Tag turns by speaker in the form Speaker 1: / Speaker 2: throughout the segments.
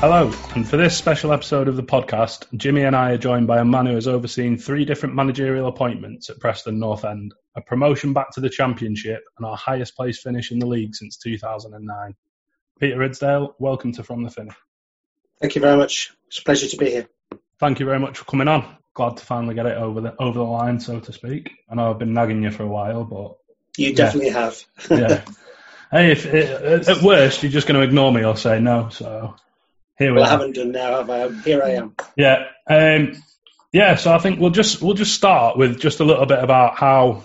Speaker 1: Hello, and for this special episode of the podcast, Jimmy and I are joined by a man who has overseen three different managerial appointments at Preston North End, a promotion back to the Championship, and our highest place finish in the league since 2009. Peter Ridsdale, welcome to From the Finish.
Speaker 2: Thank you very much. It's a pleasure to be here.
Speaker 1: Thank you very much for coming on. Glad to finally get it over the over the line, so to speak. I know I've been nagging you for a while, but
Speaker 2: You definitely have.
Speaker 1: yeah. Hey, if at worst you're just going to ignore me or say no, so here we
Speaker 2: well, I haven't done now, have I? Here I am.
Speaker 1: Yeah, um, yeah. So I think we'll just we'll just start with just a little bit about how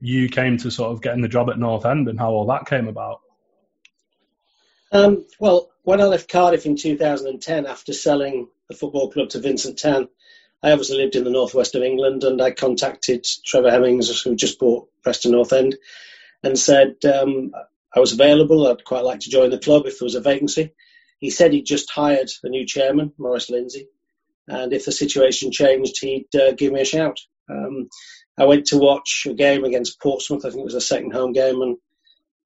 Speaker 1: you came to sort of getting the job at North End and how all that came about.
Speaker 2: Um, well, when I left Cardiff in 2010 after selling the football club to Vincent Tan, I obviously lived in the northwest of England and I contacted Trevor Hemmings, who just bought Preston North End, and said um, I was available. I'd quite like to join the club if there was a vacancy. He said he'd just hired a new chairman, Maurice Lindsay, and if the situation changed, he'd uh, give me a shout. Um, I went to watch a game against Portsmouth. I think it was a second home game, and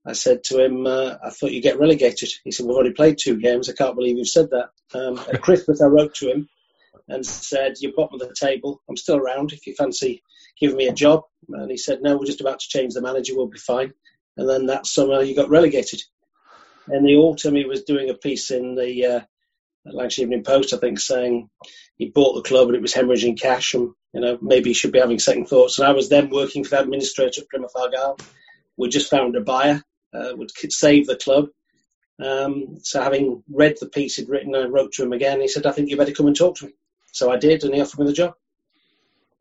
Speaker 2: I said to him, uh, "I thought you'd get relegated." He said, "We've already played two games. I can't believe you've said that." Um, at Christmas, I wrote to him and said, "You're bottom of the table. I'm still around if you fancy giving me a job." And he said, "No, we're just about to change the manager. We'll be fine." And then that summer, you got relegated. In the autumn, he was doing a piece in the uh, Lancashire Evening Post, I think, saying he bought the club and it was hemorrhaging cash, and you know maybe he should be having second thoughts. And I was then working for the administrator at Plymouth Argyle. We just found a buyer, uh, would save the club. Um, so having read the piece he'd written, I wrote to him again. He said, "I think you better come and talk to me." So I did, and he offered me the job.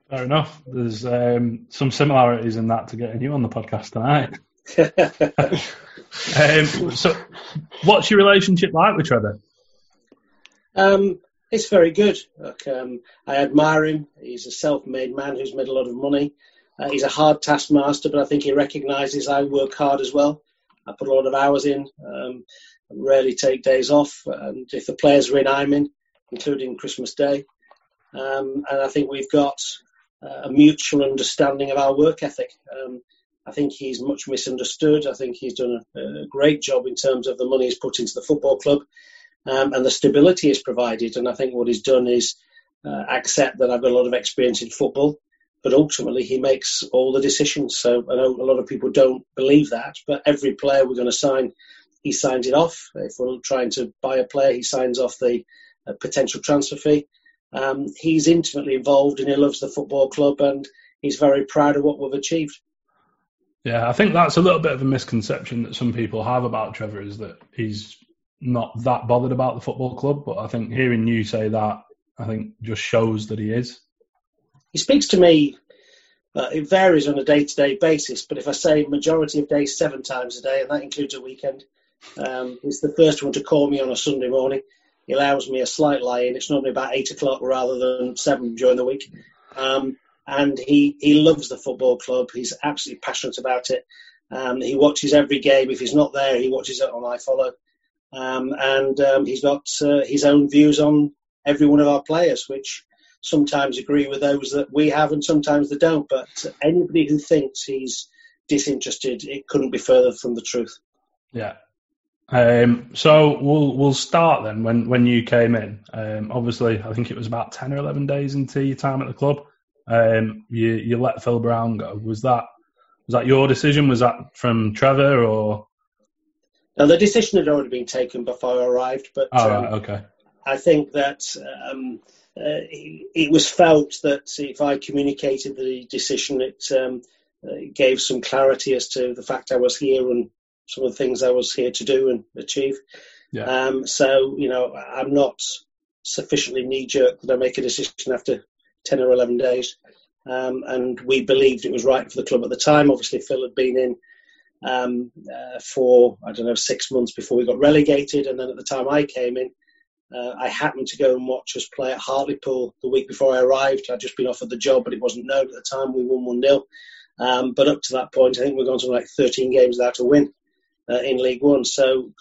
Speaker 1: Fair enough. There's um, some similarities in that to getting you on the podcast tonight. Um, so, what's your relationship like with Trevor?
Speaker 2: Um, it's very good. Look, um, I admire him. He's a self-made man who's made a lot of money. Uh, he's a hard taskmaster, but I think he recognises I work hard as well. I put a lot of hours in. Um, rarely take days off, and if the players are in, I'm in, including Christmas Day. Um, and I think we've got uh, a mutual understanding of our work ethic. Um, I think he's much misunderstood. I think he's done a, a great job in terms of the money he's put into the football club um, and the stability he's provided. And I think what he's done is uh, accept that I've got a lot of experience in football, but ultimately he makes all the decisions. So I know a lot of people don't believe that, but every player we're going to sign, he signs it off. If we're trying to buy a player, he signs off the uh, potential transfer fee. Um, he's intimately involved and he loves the football club and he's very proud of what we've achieved.
Speaker 1: Yeah, I think that's a little bit of a misconception that some people have about Trevor is that he's not that bothered about the football club. But I think hearing you say that, I think just shows that he is.
Speaker 2: He speaks to me. Uh, it varies on a day-to-day basis, but if I say majority of days, seven times a day, and that includes a weekend, um, he's the first one to call me on a Sunday morning. He allows me a slight lie-in. It's normally about eight o'clock rather than seven during the week. Um, and he, he loves the football club. He's absolutely passionate about it. Um, he watches every game. If he's not there, he watches it on iFollow. Um, and um, he's got uh, his own views on every one of our players, which sometimes agree with those that we have and sometimes they don't. But anybody who thinks he's disinterested, it couldn't be further from the truth.
Speaker 1: Yeah. Um, so we'll we'll start then when when you came in. Um, obviously, I think it was about ten or eleven days into your time at the club. Um, you you let Phil Brown go. Was that was that your decision? Was that from Trevor or?
Speaker 2: Now the decision had already been taken before I arrived, but
Speaker 1: Oh,
Speaker 2: um,
Speaker 1: right, okay.
Speaker 2: I think that um, uh, it was felt that if I communicated the decision, it um, uh, gave some clarity as to the fact I was here and some of the things I was here to do and achieve.
Speaker 1: Yeah.
Speaker 2: Um, so, you know, I'm not sufficiently knee jerk that I make a decision after 10 or 11 days. um, and we believed it was right for the club at the time. Obviously, Phil had been in um, uh, for I don't know six months before we got relegated, and then at the time I came in, uh, I happened to go and watch us play at Hartlepool the week before I arrived. I'd just been offered the job, but it wasn't known at the time. We won one 0 um, but up to that point, I think we've gone to like 13 games without a win uh, in League One. So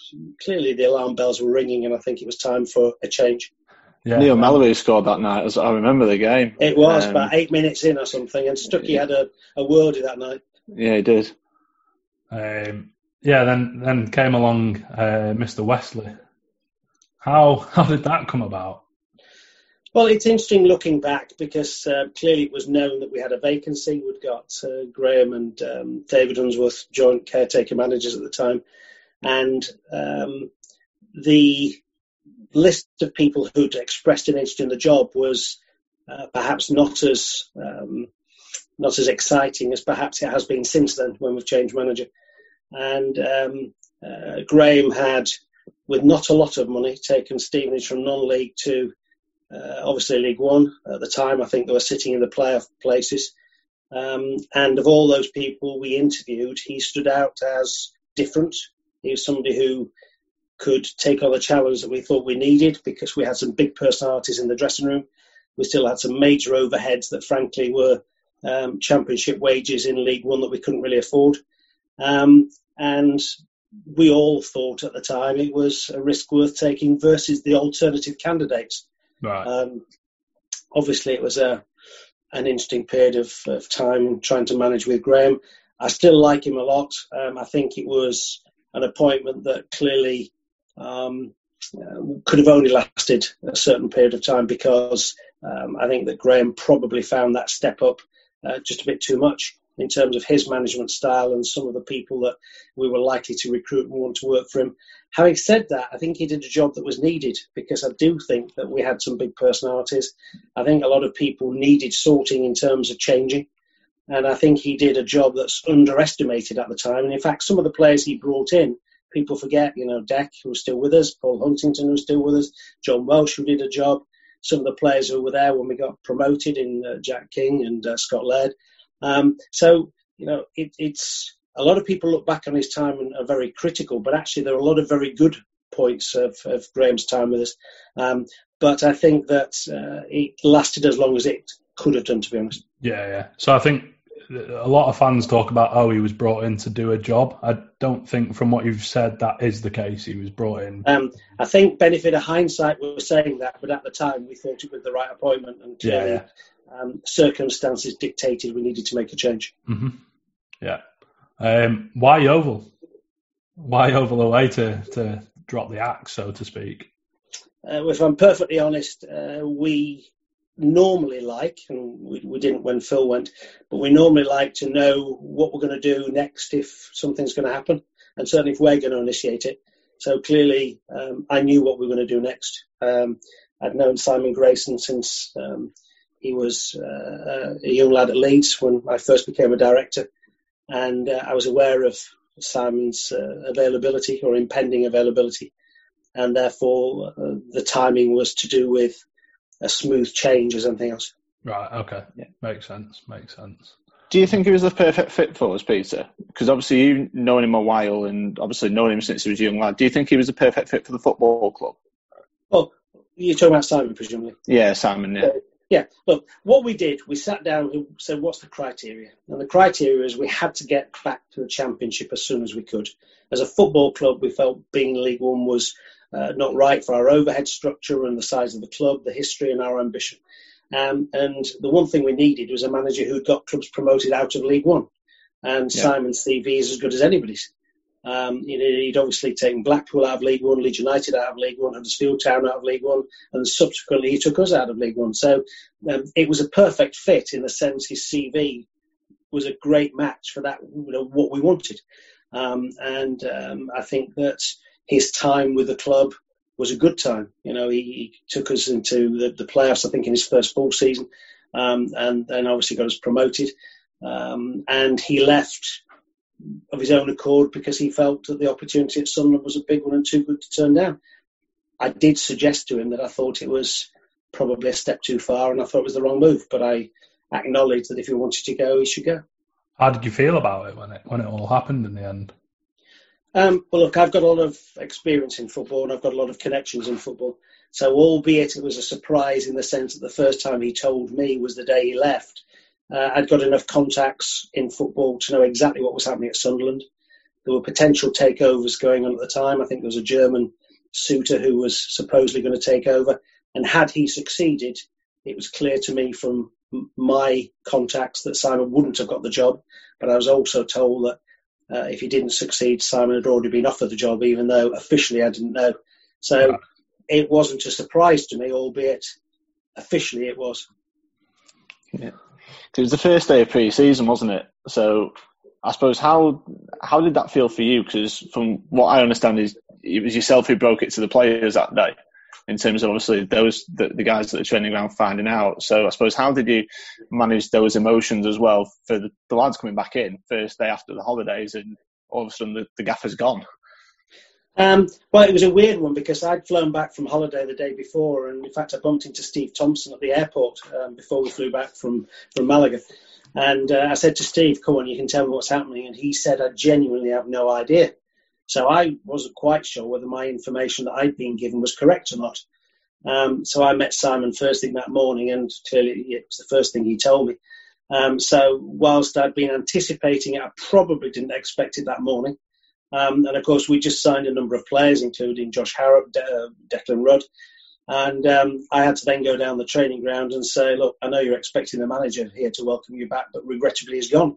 Speaker 2: clearly the alarm bells were ringing, and I think it was time for a change.
Speaker 3: Yeah, Neil Mellor scored that night. As I remember the game.
Speaker 2: It was um, about eight minutes in or something, and Stuckey had a, a worldie that night.
Speaker 3: Yeah, he did.
Speaker 1: Um, yeah, then then came along uh, Mr. Westley. How how did that come about?
Speaker 2: Well, it's interesting looking back because uh, clearly it was known that we had a vacancy. We'd got uh, Graham and um, David Unsworth joint caretaker managers at the time, and um, the list of people who'd expressed an interest in the job was uh, perhaps not as um, not as exciting as perhaps it has been since then when we've changed manager. And um, uh, Graham had, with not a lot of money, taken Stevenage from non-league to uh, obviously League One at the time. I think they were sitting in the playoff places. Um, and of all those people we interviewed, he stood out as different. He was somebody who could take on the challenge that we thought we needed because we had some big personalities in the dressing room. We still had some major overheads that, frankly, were um, championship wages in League One that we couldn't really afford. Um, and we all thought at the time it was a risk worth taking versus the alternative candidates.
Speaker 1: Right. Um,
Speaker 2: obviously, it was a an interesting period of, of, time trying to manage with Graham. I still like him a lot. Um, I think it was an appointment that clearly um, uh, could have only lasted a certain period of time because um, I think that Graham probably found that step up uh, just a bit too much in terms of his management style and some of the people that we were likely to recruit and want to work for him. Having said that, I think he did a job that was needed because I do think that we had some big personalities. I think a lot of people needed sorting in terms of changing. And I think he did a job that's underestimated at the time. And in fact, some of the players he brought in people forget, you know, Deck, who's still with us, Paul Huntington, who's still with us, John Welsh, who did a job, some of the players who were there when we got promoted in uh, Jack King and uh, Scott Laird. Um, so, you know, it, it's a lot of people look back on his time and are very critical, but actually there are a lot of very good points of, of Graham's time with us. Um, but I think that uh, it lasted as long as it could have done, to be honest.
Speaker 1: Yeah, yeah. So I think a lot of fans talk about oh he was brought in to do a job. I don't think from what you've said that is the case. He was brought in.
Speaker 2: Um, I think benefit of hindsight we're saying that, but at the time we thought it was the right appointment, and yeah, yeah. Um, circumstances dictated we needed to make a change.
Speaker 1: Mm-hmm. Yeah. Um, why Yeovil? Why Yeovil away to to drop the axe, so to speak?
Speaker 2: Uh, if I'm perfectly honest, uh, we normally like, and we, we didn't when Phil went, but we normally like to know what we're going to do next if something's going to happen, and certainly if we're going to initiate it. So clearly, um, I knew what we were going to do next. Um, I'd known Simon Grayson since um, he was uh, a young lad at Leeds when I first became a director, and uh, I was aware of Simon's uh, availability or impending availability, and therefore uh, the timing was to do with a smooth change or something else.
Speaker 1: Right. Okay. Yeah. Makes sense. Makes sense.
Speaker 3: Do you think he was the perfect fit for us, Peter? Because obviously you've known him a while, and obviously known him since he was a young lad. Do you think he was the perfect fit for the football club?
Speaker 2: Well, you're talking about Simon, presumably.
Speaker 3: Yeah, Simon. Yeah.
Speaker 2: Uh, yeah. Look, what we did, we sat down and said, "What's the criteria?" And the criteria is we had to get back to the championship as soon as we could. As a football club, we felt being League One was uh, not right for our overhead structure and the size of the club, the history and our ambition. Um, and the one thing we needed was a manager who'd got clubs promoted out of League One. And yeah. Simon's CV is as good as anybody's. Um, you know, he'd obviously taken Blackpool out of League One, Leeds United out of League One, Huddersfield Town out of League One, and subsequently he took us out of League One. So um, it was a perfect fit in the sense his CV was a great match for that, you know, what we wanted. Um, and um, I think that his time with the club was a good time. You know, he, he took us into the, the, playoffs, I think, in his first full season, um, and then obviously got us promoted. Um, and he left of his own accord because he felt that the opportunity at Sunderland was a big one and too good to turn down. I did suggest to him that I thought it was probably a step too far and I thought it was the wrong move, but I, acknowledged that if he wanted to go, he should go.
Speaker 1: How did you feel about it when it when it all happened in the end?
Speaker 2: Um, well, look, I've got a lot of experience in football and I've got a lot of connections in football. So, albeit it was a surprise in the sense that the first time he told me was the day he left, uh, I'd got enough contacts in football to know exactly what was happening at Sunderland. There were potential takeovers going on at the time. I think there was a German suitor who was supposedly going to take over. And had he succeeded, it was clear to me from my contacts that Simon wouldn't have got the job. But I was also told that uh, if he didn't succeed, Simon had already been offered the job, even though officially I didn't know. So it wasn't a surprise to me, albeit officially it was.
Speaker 3: Yeah. It was the first day of pre-season, wasn't it? So I suppose how how did that feel for you? Because from what I understand, is it was yourself who broke it to the players that day. In terms of obviously those the, the guys that are training ground finding out. So I suppose how did you manage those emotions as well for the, the lads coming back in first day after the holidays and all of a sudden the, the gaffer's gone?
Speaker 2: Um, well, it was a weird one because I'd flown back from holiday the day before, and in fact, I bumped into Steve Thompson at the airport um, before we flew back from from Malaga. And uh, I said to Steve, "Come on, you can tell me what's happening." And he said, "I genuinely have no idea." So I wasn't quite sure whether my information that I'd been given was correct or not. Um, so I met Simon first thing that morning, and clearly it was the first thing he told me. Um, so whilst I'd been anticipating it, I probably didn't expect it that morning. Um, and of course, we just signed a number of players, including Josh Harrop, De- uh, Declan Rudd. And um, I had to then go down the training ground and say, look, I know you're expecting the manager here to welcome you back, but regrettably he's gone.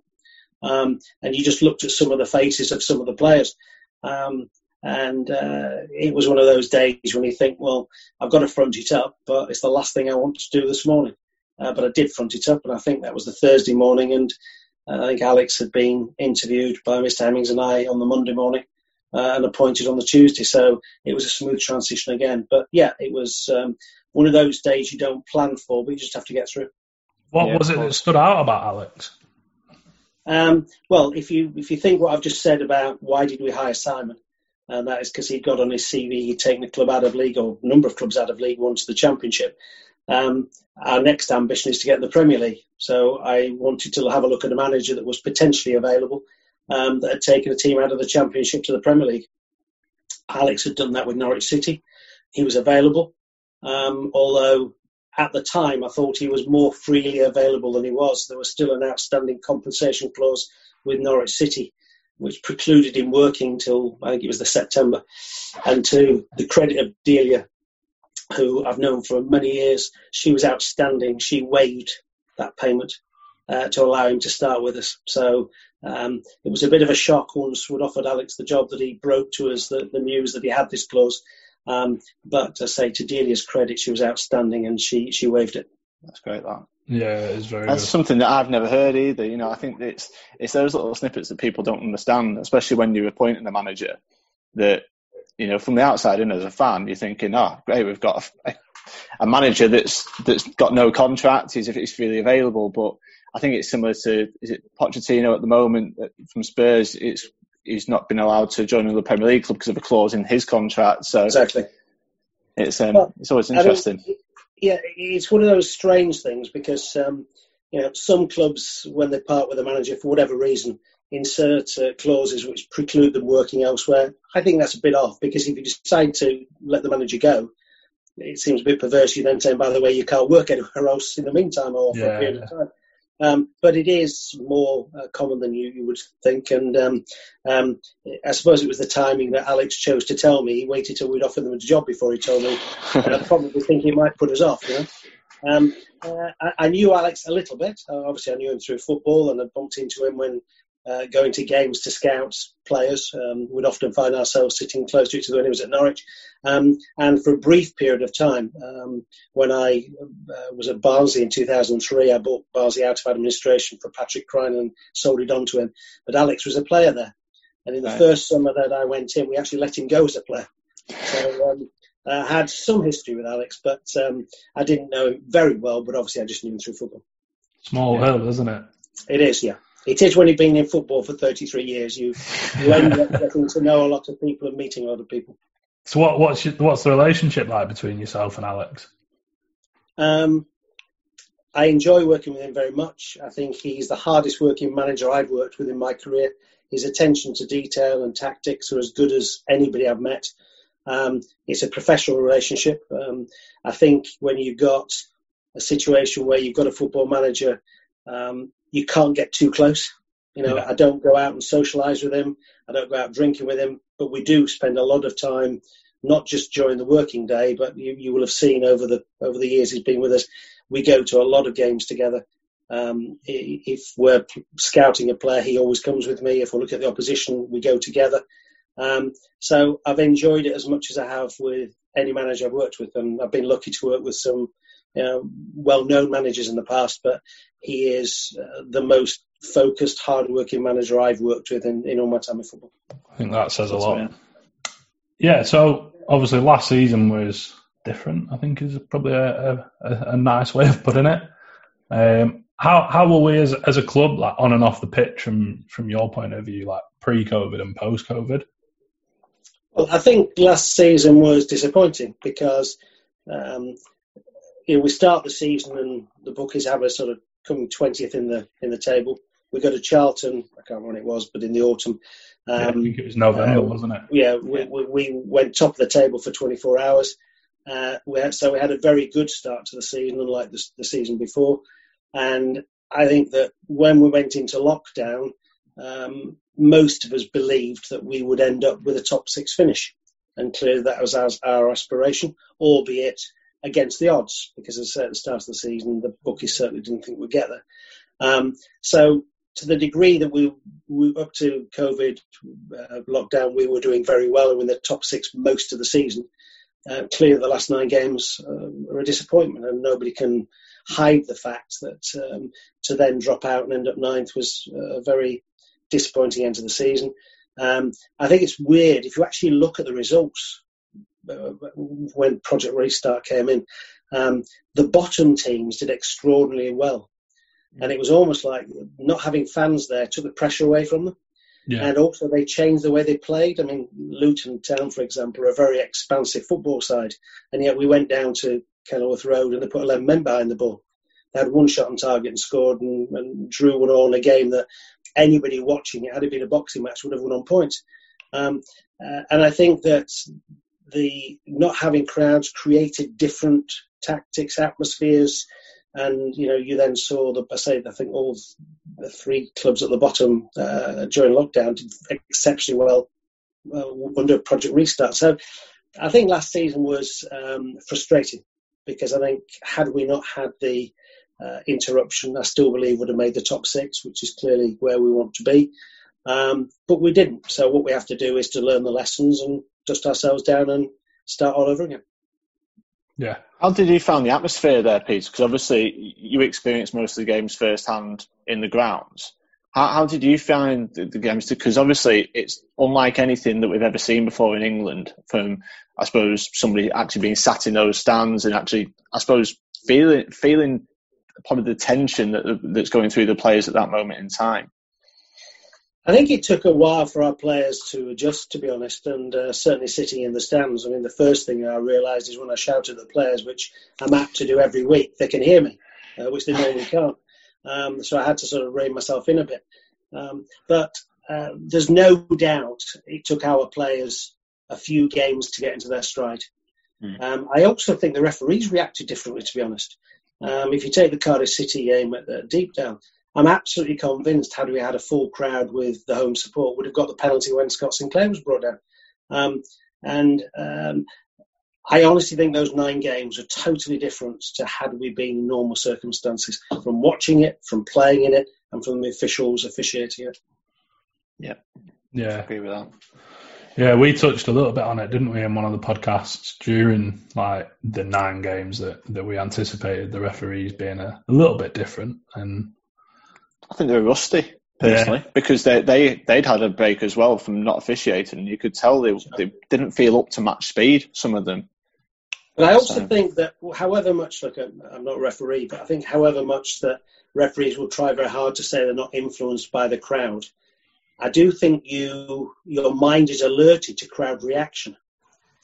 Speaker 2: Um, and you just looked at some of the faces of some of the players. Um, and uh, it was one of those days when you think, well, I've got to front it up, but it's the last thing I want to do this morning. Uh, but I did front it up, and I think that was the Thursday morning. And uh, I think Alex had been interviewed by Mr. Hemmings and I on the Monday morning uh, and appointed on the Tuesday. So it was a smooth transition again. But yeah, it was um, one of those days you don't plan for, but you just have to get through.
Speaker 1: What yeah, was it that stood out about Alex?
Speaker 2: Um, well, if you if you think what I've just said about why did we hire Simon, that is because he got on his CV he'd taken a club out of league or a number of clubs out of League One to the Championship. Um, our next ambition is to get the Premier League. So I wanted to have a look at a manager that was potentially available um, that had taken a team out of the Championship to the Premier League. Alex had done that with Norwich City. He was available, um, although at the time I thought he was more freely available than he was. There was still an outstanding compensation clause with Norwich City, which precluded him working till I think it was the September. And to the credit of Delia, who I've known for many years, she was outstanding. She waived that payment uh, to allow him to start with us. So um, it was a bit of a shock once we'd offered Alex the job that he broke to us the, the news that he had this clause. Um, but I say to Delia's credit, she was outstanding and she, she waived it.
Speaker 3: That's great. That.
Speaker 1: Yeah, it's very.
Speaker 3: That's
Speaker 1: good.
Speaker 3: something that I've never heard either. You know, I think it's it's those little snippets that people don't understand, especially when you're appointing a manager. That you know, from the outside in as a fan, you're thinking, oh, great, we've got a, a manager that's that's got no contract. He's he's freely available, but I think it's similar to is it Pochettino at the moment from Spurs. It's he's not been allowed to join another Premier League club because of a clause in his contract. So
Speaker 2: exactly,
Speaker 3: it's um, well, it's always interesting. I mean,
Speaker 2: yeah, it's one of those strange things because um, you know some clubs when they part with a manager for whatever reason insert uh, clauses which preclude them working elsewhere. I think that's a bit off because if you decide to let the manager go, it seems a bit perverse. You then saying, by the way, you can't work anywhere else in the meantime or for yeah, a period of time. Um, but it is more uh, common than you, you would think. And um, um, I suppose it was the timing that Alex chose to tell me. He waited till we'd offered them a job before he told me. and I probably think he might put us off, you know. Um, uh, I, I, knew Alex a little bit. Uh, obviously, I knew him through football and I bumped into him when uh, going to games to scout players. Um, we'd often find ourselves sitting close to each other when he was at Norwich. Um, and for a brief period of time, um, when I uh, was at Barnsley in 2003, I bought Barnsley out of administration for Patrick Cryne and sold it on to him. But Alex was a player there. And in the right. first summer that I went in, we actually let him go as a player. So um, I had some history with Alex, but um, I didn't know him very well, but obviously I just knew him through football.
Speaker 1: Small yeah. world, isn't it?
Speaker 2: It is, yeah it is when you've been in football for 33 years. You you end up getting to know a lot of people and meeting a lot of people.
Speaker 1: So what what's your, what's the relationship like between yourself and Alex?
Speaker 2: Um, I enjoy working with him very much. I think he's the hardest working manager I've worked with in my career. His attention to detail and tactics are as good as anybody I've met. Um, it's a professional relationship. Um, I think when you've got a situation where you've got a football manager, um, you can't get too close. You know, yeah. I don't go out and socialise with him. I don't go out drinking with him, but we do spend a lot of time, not just during the working day, but you, you will have seen over the over the years he's been with us. We go to a lot of games together. Um, if we're scouting a player, he always comes with me. If we look at the opposition, we go together. Um, so I've enjoyed it as much as I have with any manager I've worked with, and I've been lucky to work with some you well-known managers in the past. But he is uh, the most focused, hard-working manager I've worked with in, in all my time in football.
Speaker 1: I think that says a lot. Yeah. So obviously, last season was different. I think is probably a, a, a nice way of putting it. Um, how how were we as as a club, like on and off the pitch, from from your point of view, like pre-COVID and post-COVID?
Speaker 2: Well, I think last season was disappointing because um, you know, we start the season and the bookies have us sort of coming twentieth in the in the table. We go to Charlton. I can't remember when it was, but in the autumn.
Speaker 1: Um, yeah, I think it was November, um, wasn't it?
Speaker 2: Yeah, we, we, we, went top of the table for 24 hours. Uh, we had, so we had a very good start to the season, unlike the, the season before. And I think that when we went into lockdown, um, most of us believed that we would end up with a top six finish. And clearly that was our, our aspiration, albeit against the odds, because at the start of the season, the bookies certainly didn't think we'd get there. Um, so to the degree that we, we up to COVID uh, lockdown, we were doing very well and in the top six most of the season. Uh, clearly, the last nine games uh, are a disappointment, and nobody can hide the fact that um, to then drop out and end up ninth was a very disappointing end to the season. Um, I think it's weird if you actually look at the results uh, when Project Restart came in. Um, the bottom teams did extraordinarily well, and it was almost like not having fans there took the pressure away from them. Yeah. And also, they changed the way they played. I mean, Luton Town, for example, are a very expansive football side, and yet we went down to Kenilworth Road and they put 11 men behind the ball. They had one shot on target and scored and, and drew one all in a game that anybody watching it, had it been a boxing match, would have won on points. Um, uh, and I think that the not having crowds created different tactics, atmospheres, and you know you then saw the I say I think all the three clubs at the bottom uh, during lockdown did exceptionally well uh, under Project Restart. So I think last season was um, frustrating because I think had we not had the uh, interruption, I still believe would have made the top six, which is clearly where we want to be. Um, but we didn't. So what we have to do is to learn the lessons and dust ourselves down and start all over again.
Speaker 1: Yeah.
Speaker 3: How did you find the atmosphere there, Peter? Because obviously you experienced most of the games firsthand in the grounds. How, how did you find the, the games? Because obviously it's unlike anything that we've ever seen before in England. From I suppose somebody actually being sat in those stands and actually, I suppose, feeling feeling probably the tension that, that's going through the players at that moment in time.
Speaker 2: I think it took a while for our players to adjust, to be honest, and uh, certainly sitting in the stands. I mean, the first thing I realised is when I shouted at the players, which I'm apt to do every week, they can hear me, uh, which they normally can't. Um, so I had to sort of rein myself in a bit. Um, but uh, there's no doubt it took our players a few games to get into their stride. Mm. Um, I also think the referees reacted differently, to be honest. Um, if you take the Cardiff City game at, at Deepdale, I'm absolutely convinced had we had a full crowd with the home support, would have got the penalty when Scott Sinclair was brought down. Um, and um, I honestly think those nine games are totally different to had we been in normal circumstances, from watching it, from playing in it, and from the officials officiating it.
Speaker 3: Yeah,
Speaker 1: yeah, I
Speaker 3: agree with that.
Speaker 1: Yeah, we touched a little bit on it, didn't we, in one of the podcasts during like the nine games that, that we anticipated the referees being a, a little bit different, and
Speaker 3: I think they were rusty personally yeah. because they they they'd had a break as well from not officiating. You could tell they they didn't feel up to match speed. Some of them,
Speaker 2: but I also so. think that however much, like I'm not a referee, but I think however much that referees will try very hard to say they're not influenced by the crowd, I do think you your mind is alerted to crowd reaction.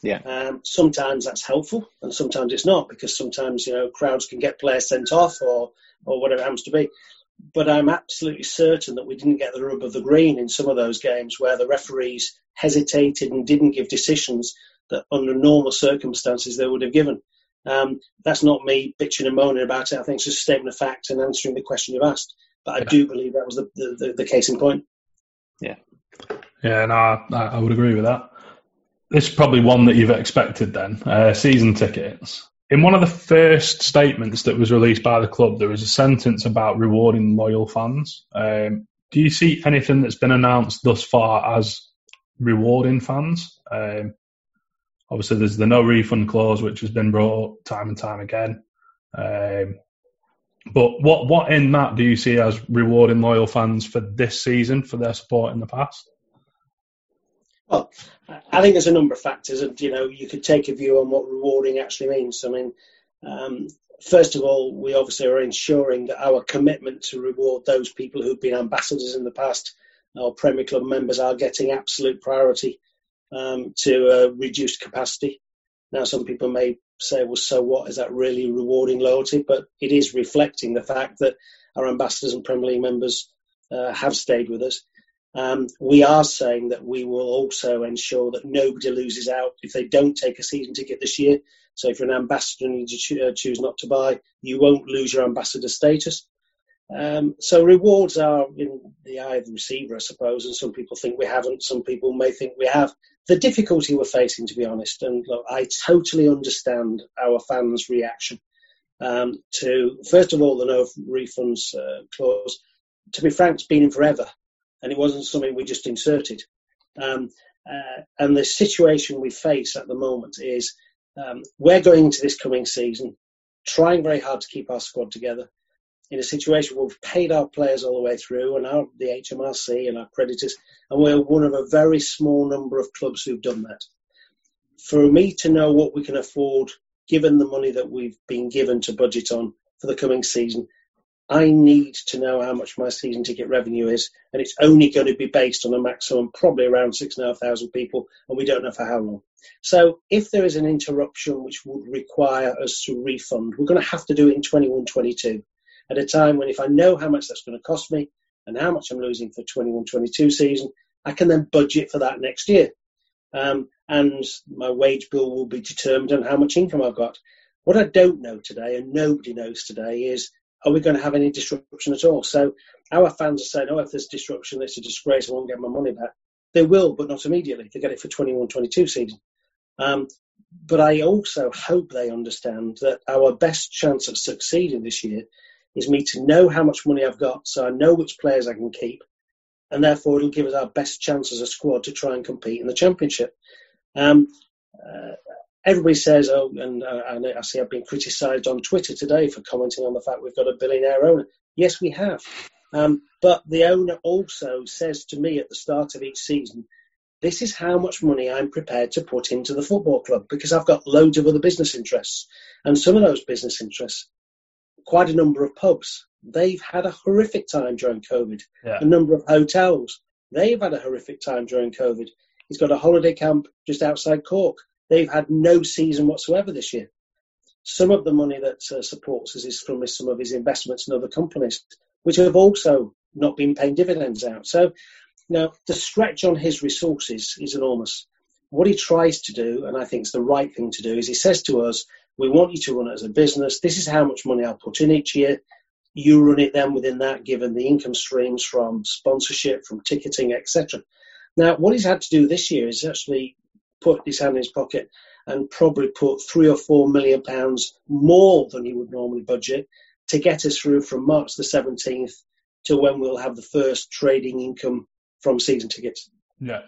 Speaker 3: Yeah.
Speaker 2: Um, sometimes that's helpful, and sometimes it's not because sometimes you know crowds can get players sent off or or whatever it happens to be. But I'm absolutely certain that we didn't get the rub of the green in some of those games where the referees hesitated and didn't give decisions that under normal circumstances they would have given. Um, that's not me bitching and moaning about it. I think it's just a statement of fact and answering the question you've asked. But I yeah. do believe that was the, the, the, case in point.
Speaker 3: Yeah.
Speaker 1: Yeah, no, I, I would agree with that. This is probably one that you've expected then. Uh, season tickets. In one of the first statements that was released by the club, there was a sentence about rewarding loyal fans. Um, do you see anything that's been announced thus far as rewarding fans? Um, obviously, there's the no refund clause, which has been brought up time and time again. Um, but what what in that do you see as rewarding loyal fans for this season for their support in the past?
Speaker 2: Well, I think there's a number of factors, and you know, you could take a view on what rewarding actually means. I mean, um, first of all, we obviously are ensuring that our commitment to reward those people who've been ambassadors in the past or Premier Club members are getting absolute priority um, to uh, reduced capacity. Now, some people may say, well, so what? Is that really rewarding loyalty? But it is reflecting the fact that our ambassadors and Premier League members uh, have stayed with us. Um, we are saying that we will also ensure that nobody loses out if they don't take a season ticket this year. So if you're an ambassador and you uh, choose not to buy, you won't lose your ambassador status. Um, so rewards are in the eye of the receiver, I suppose, and some people think we haven't, some people may think we have. The difficulty we're facing, to be honest, and look, I totally understand our fans' reaction um, to, first of all, the no refunds uh, clause. To be frank, it's been in forever, and it wasn't something we just inserted. Um, uh, and the situation we face at the moment is um, we're going into this coming season trying very hard to keep our squad together in a situation where we've paid our players all the way through and our, the HMRC and our creditors, and we're one of a very small number of clubs who've done that. For me to know what we can afford, given the money that we've been given to budget on for the coming season, I need to know how much my season ticket revenue is, and it's only going to be based on a maximum, probably around six and a half thousand people, and we don't know for how long. So, if there is an interruption which would require us to refund, we're going to have to do it in 21 22 at a time when if I know how much that's going to cost me and how much I'm losing for 21-22 season, I can then budget for that next year. Um, and my wage bill will be determined on how much income I've got. What I don't know today, and nobody knows today, is are we going to have any disruption at all? So our fans are saying, oh, if there's disruption, it's a disgrace, I won't get my money back. They will, but not immediately. They get it for 21-22 season. Um, but I also hope they understand that our best chance of succeeding this year is me to know how much money I've got so I know which players I can keep, and therefore it'll give us our best chance as a squad to try and compete in the championship. Um, uh, everybody says, oh, and uh, I see I've been criticised on Twitter today for commenting on the fact we've got a billionaire owner. Yes, we have. Um, but the owner also says to me at the start of each season, this is how much money I'm prepared to put into the football club because I've got loads of other business interests. And some of those business interests quite a number of pubs. They've had a horrific time during COVID. Yeah. A number of hotels. They've had a horrific time during COVID. He's got a holiday camp just outside Cork. They've had no season whatsoever this year. Some of the money that uh, supports us is from some of his investments in other companies, which have also not been paying dividends out. So, now the stretch on his resources is enormous. What he tries to do, and I think it's the right thing to do, is he says to us, we want you to run it as a business. This is how much money I'll put in each year. You run it then within that, given the income streams from sponsorship, from ticketing, etc. Now, what he's had to do this year is actually put his hand in his pocket and probably put three or four million pounds more than he would normally budget to get us through from March the 17th to when we'll have the first trading income from season tickets.
Speaker 1: Yeah.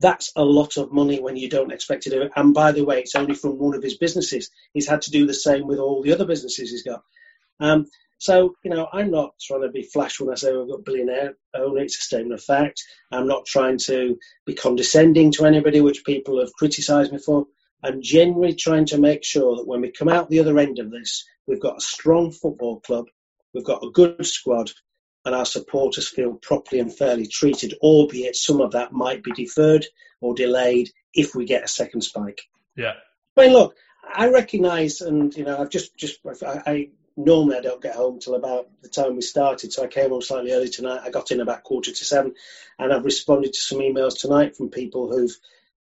Speaker 2: That's a lot of money when you don't expect to do it. And by the way, it's only from one of his businesses. He's had to do the same with all the other businesses he's got. Um, so, you know, I'm not trying to be flash when I say oh, we've got billionaire owner. It's a statement of fact. I'm not trying to be condescending to anybody, which people have criticised me for. I'm genuinely trying to make sure that when we come out the other end of this, we've got a strong football club, we've got a good squad, and our supporters feel properly and fairly treated, albeit some of that might be deferred or delayed if we get a second spike.
Speaker 1: Yeah.
Speaker 2: I mean, look, I recognise, and you know, I've just just I, I normally I don't get home till about the time we started, so I came home slightly early tonight. I got in about quarter to seven, and I've responded to some emails tonight from people who've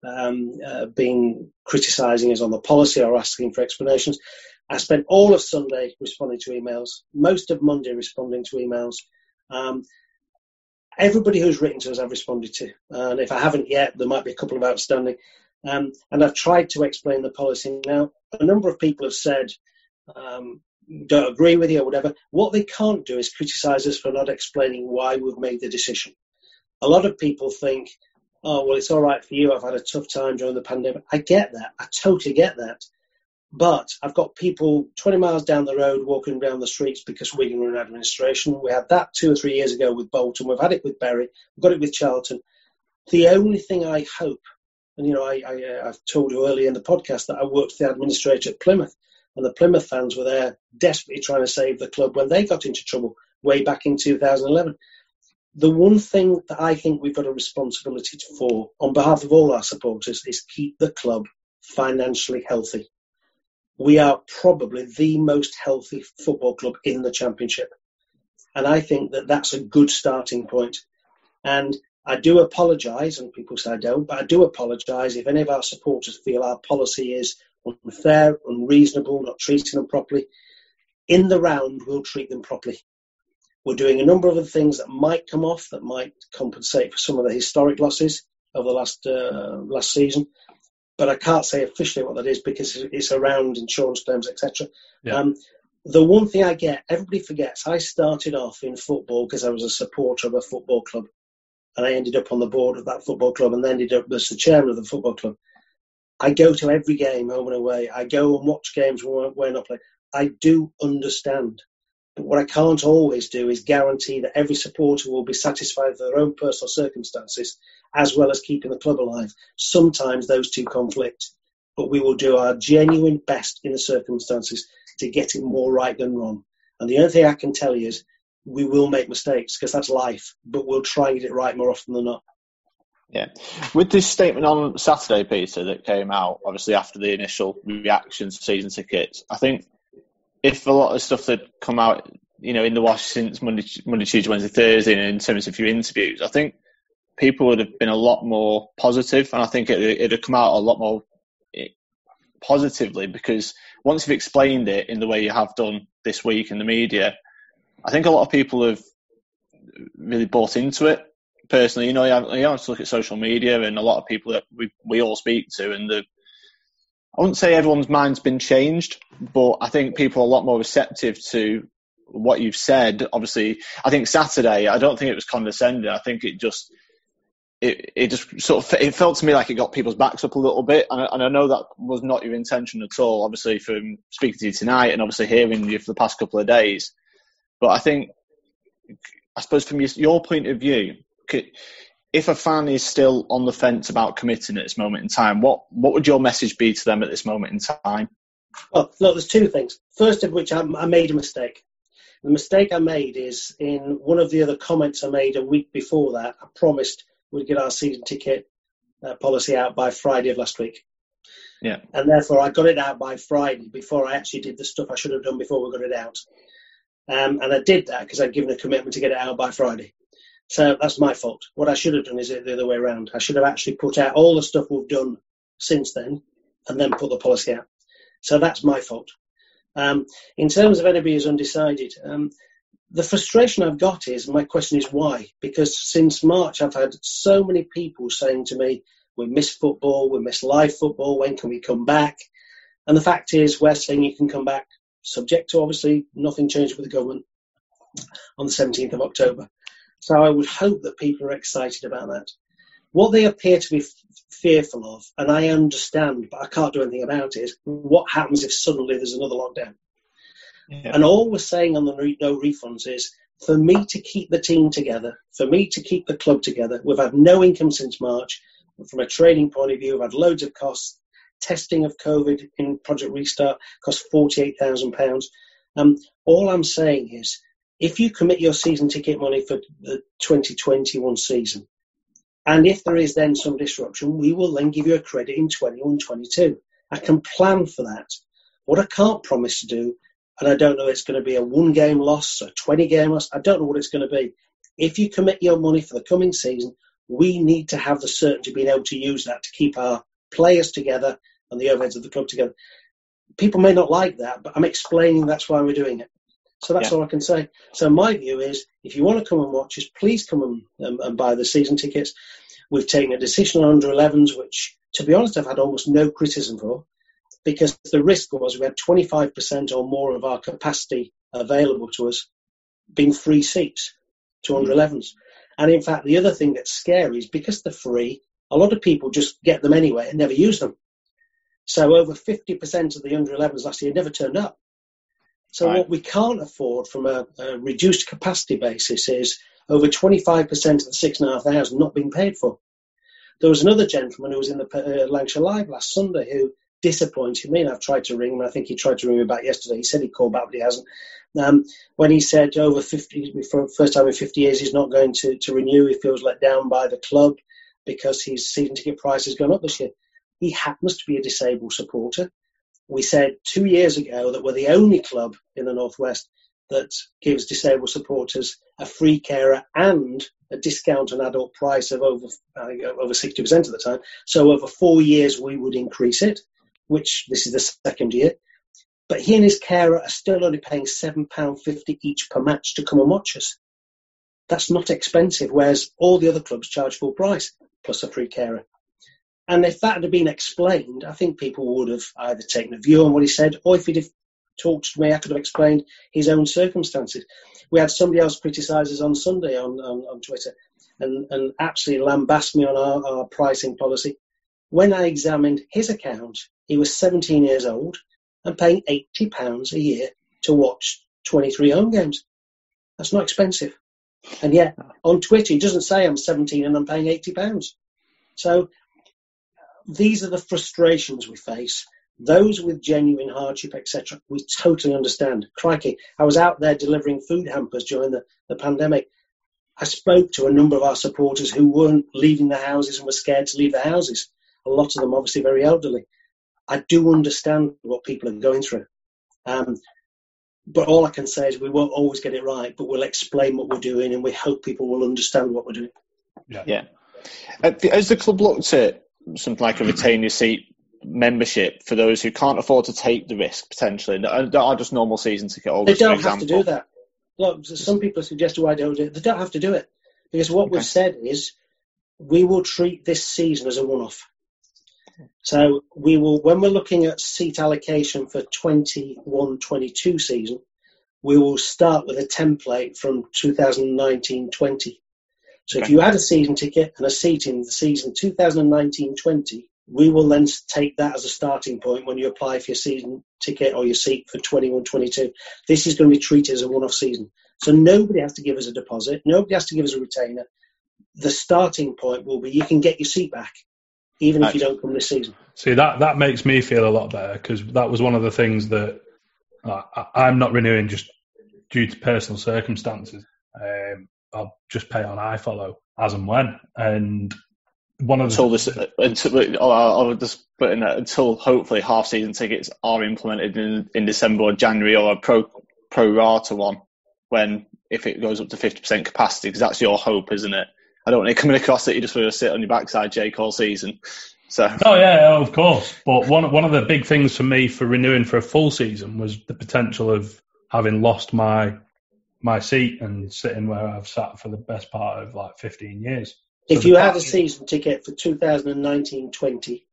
Speaker 2: um, uh, been criticising us on the policy or asking for explanations. I spent all of Sunday responding to emails, most of Monday responding to emails. Um, everybody who's written to us, I've responded to, and if I haven't yet, there might be a couple of outstanding. Um, and I've tried to explain the policy. Now, a number of people have said, um, don't agree with you or whatever. What they can't do is criticise us for not explaining why we've made the decision. A lot of people think, oh, well, it's all right for you. I've had a tough time during the pandemic. I get that. I totally get that. But I've got people 20 miles down the road walking down the streets because Wigan are in administration. We had that two or three years ago with Bolton. We've had it with Bury. We've got it with Charlton. The only thing I hope, and you know, I, I, have told you earlier in the podcast that I worked for the administrator at Plymouth, and the Plymouth fans were there desperately trying to save the club when they got into trouble way back in 2011. The one thing that I think we've got a responsibility for, on behalf of all our supporters, is keep the club financially healthy we are probably the most healthy football club in the championship. And I think that that's a good starting point. And I do apologise, and people say I don't, but I do apologise if any of our supporters feel our policy is unfair, unreasonable, not treating them properly. In the round, we'll treat them properly. We're doing a number of other things that might come off, that might compensate for some of the historic losses of the last uh, last season but I can't say officially what that is because it's around insurance claims, etc. Yeah. Um, the one thing I get, everybody forgets, I started off in football because I was a supporter of a football club, and I ended up on the board of that football club, and then ended up as the chairman of the football club. I go to every game home and away. I go and watch games when we're not playing. I do understand. But what I can't always do is guarantee that every supporter will be satisfied with their own personal circumstances as well as keeping the club alive. Sometimes those two conflict, but we will do our genuine best in the circumstances to get it more right than wrong. And the only thing I can tell you is we will make mistakes because that's life, but we'll try and get it right more often than not.
Speaker 3: Yeah. With this statement on Saturday, Peter, that came out, obviously after the initial reactions to season tickets, I think if a lot of stuff that come out, you know, in the wash since Monday, Monday, Tuesday, Wednesday, Thursday, and in terms of your interviews, I think people would have been a lot more positive, and I think it, it'd have come out a lot more eh, positively because once you've explained it in the way you have done this week in the media, I think a lot of people have really bought into it. Personally, you know, you have, you have to look at social media and a lot of people that we we all speak to, and the I wouldn't say everyone's mind's been changed, but I think people are a lot more receptive to what you've said. Obviously, I think Saturday, I don't think it was condescending. I think it just it, it just sort of it felt to me like it got people's backs up a little bit, and I, and I know that was not your intention at all. Obviously, from speaking to you tonight and obviously hearing you for the past couple of days, but I think, I suppose from your, your point of view, if a fan is still on the fence about committing at this moment in time, what what would your message be to them at this moment in time?
Speaker 2: Well, look, there's two things. First of which, I, I made a mistake. The mistake I made is in one of the other comments I made a week before that. I promised we'd get our season ticket uh, policy out by Friday of last week.
Speaker 3: Yeah.
Speaker 2: And therefore, I got it out by Friday before I actually did the stuff I should have done before we got it out. Um, and I did that because I'd given a commitment to get it out by Friday. So that's my fault. What I should have done is it the other way around. I should have actually put out all the stuff we've done since then and then put the policy out. So that's my fault. Um, in terms of anybody who's undecided, um, the frustration I've got is my question is why? Because since March, I've had so many people saying to me, we miss football, we miss live football, when can we come back? And the fact is, we're saying you can come back, subject to obviously nothing changed with the government on the 17th of October. So I would hope that people are excited about that. What they appear to be f- fearful of, and I understand, but I can't do anything about it, is what happens if suddenly there's another lockdown? Yeah. And all we're saying on the no refunds is for me to keep the team together, for me to keep the club together. We've had no income since March. From a trading point of view, we've had loads of costs. Testing of COVID in Project Restart cost £48,000. Um, all I'm saying is if you commit your season ticket money for the 2021 season And if there is then some disruption, we will then give you a credit in 21 22. I can plan for that. What I can't promise to do, and I don't know it's going to be a one game loss, a 20 game loss, I don't know what it's going to be. If you commit your money for the coming season, we need to have the certainty of being able to use that to keep our players together and the overheads of the club together. People may not like that, but I'm explaining that's why we're doing it. So that's yeah. all I can say. So my view is, if you want to come and watch us, please come and, um, and buy the season tickets. We've taken a decision on under 11s, which, to be honest, I've had almost no criticism for, because the risk was we had 25% or more of our capacity available to us being free seats to under 11s. And in fact, the other thing that's scary is because they're free, a lot of people just get them anyway and never use them. So over 50% of the under 11s last year never turned up. So right. what we can't afford from a, a, reduced capacity basis is over 25% of the six and a half thousand not being paid for. There was another gentleman who was in the uh, Lancashire Live last Sunday who disappointed me, and I've tried to ring him. I think he tried to ring me back yesterday. He said he'd call back, but he hasn't. Um, when he said over 50, for first time in 50 years, he's not going to, to renew. He feels let down by the club because his season ticket price has gone up this year. He happens to be a disabled supporter we said two years ago that we're the only club in the Northwest that gives disabled supporters a free carer and a discount on adult price of over uh, over 60% of the time. So over four years we would increase it, which this is the second year. But he and his carer are still only paying £7.50 each per match to come and watch us. That's not expensive, whereas all the other clubs charge full price plus a free carer. And if that had been explained, I think people would have either taken a view on what he said, or if he'd have talked to me, I could have explained his own circumstances. We had somebody else criticise us on Sunday on, on, on Twitter and, and absolutely lambast me on our, our pricing policy. When I examined his account, he was 17 years old and paying £80 a year to watch 23 home games. That's not expensive. And yet on Twitter, he doesn't say I'm 17 and I'm paying £80. So these are the frustrations we face. Those with genuine hardship, etc., we totally understand. Crikey, I was out there delivering food hampers during the, the pandemic. I spoke to a number of our supporters who weren't leaving the houses and were scared to leave the houses. A lot of them obviously very elderly. I do understand what people are going through. Um, but all I can say is we won't always get it right, but we'll explain what we're doing and we hope people will understand what we're doing.
Speaker 3: Yeah. yeah. As the club looked at something like a retain your seat membership for those who can't afford to take the risk potentially that are just normal season ticket holders.
Speaker 2: They don't have to do that. Look, some people suggest why don't do it. They don't have to do it because what okay. we've said is we will treat this season as a one-off. So we will, when we're looking at seat allocation for 21-22 season, we will start with a template from 2019-20. So okay. if you had a season ticket and a seat in the season 2019-20, we will then take that as a starting point when you apply for your season ticket or your seat for 21-22. This is going to be treated as a one-off season. So nobody has to give us a deposit. Nobody has to give us a retainer. The starting point will be you can get your seat back, even if you don't come this season.
Speaker 1: See, that, that makes me feel a lot better because that was one of the things that uh, I'm not renewing just due to personal circumstances. Um, I'll just pay on iFollow as and when. And one of
Speaker 3: until this until oh, I'll just put in that until hopefully half season tickets are implemented in, in December or January or a pro pro rata one when if it goes up to fifty percent capacity because that's your hope, isn't it? I don't want it coming across that you just want to sit on your backside, Jake, all season. So.
Speaker 1: Oh yeah, of course. But one one of the big things for me for renewing for a full season was the potential of having lost my my seat and sitting where I've sat for the best part of like 15 years.
Speaker 2: If you had a season ticket for 2019-20,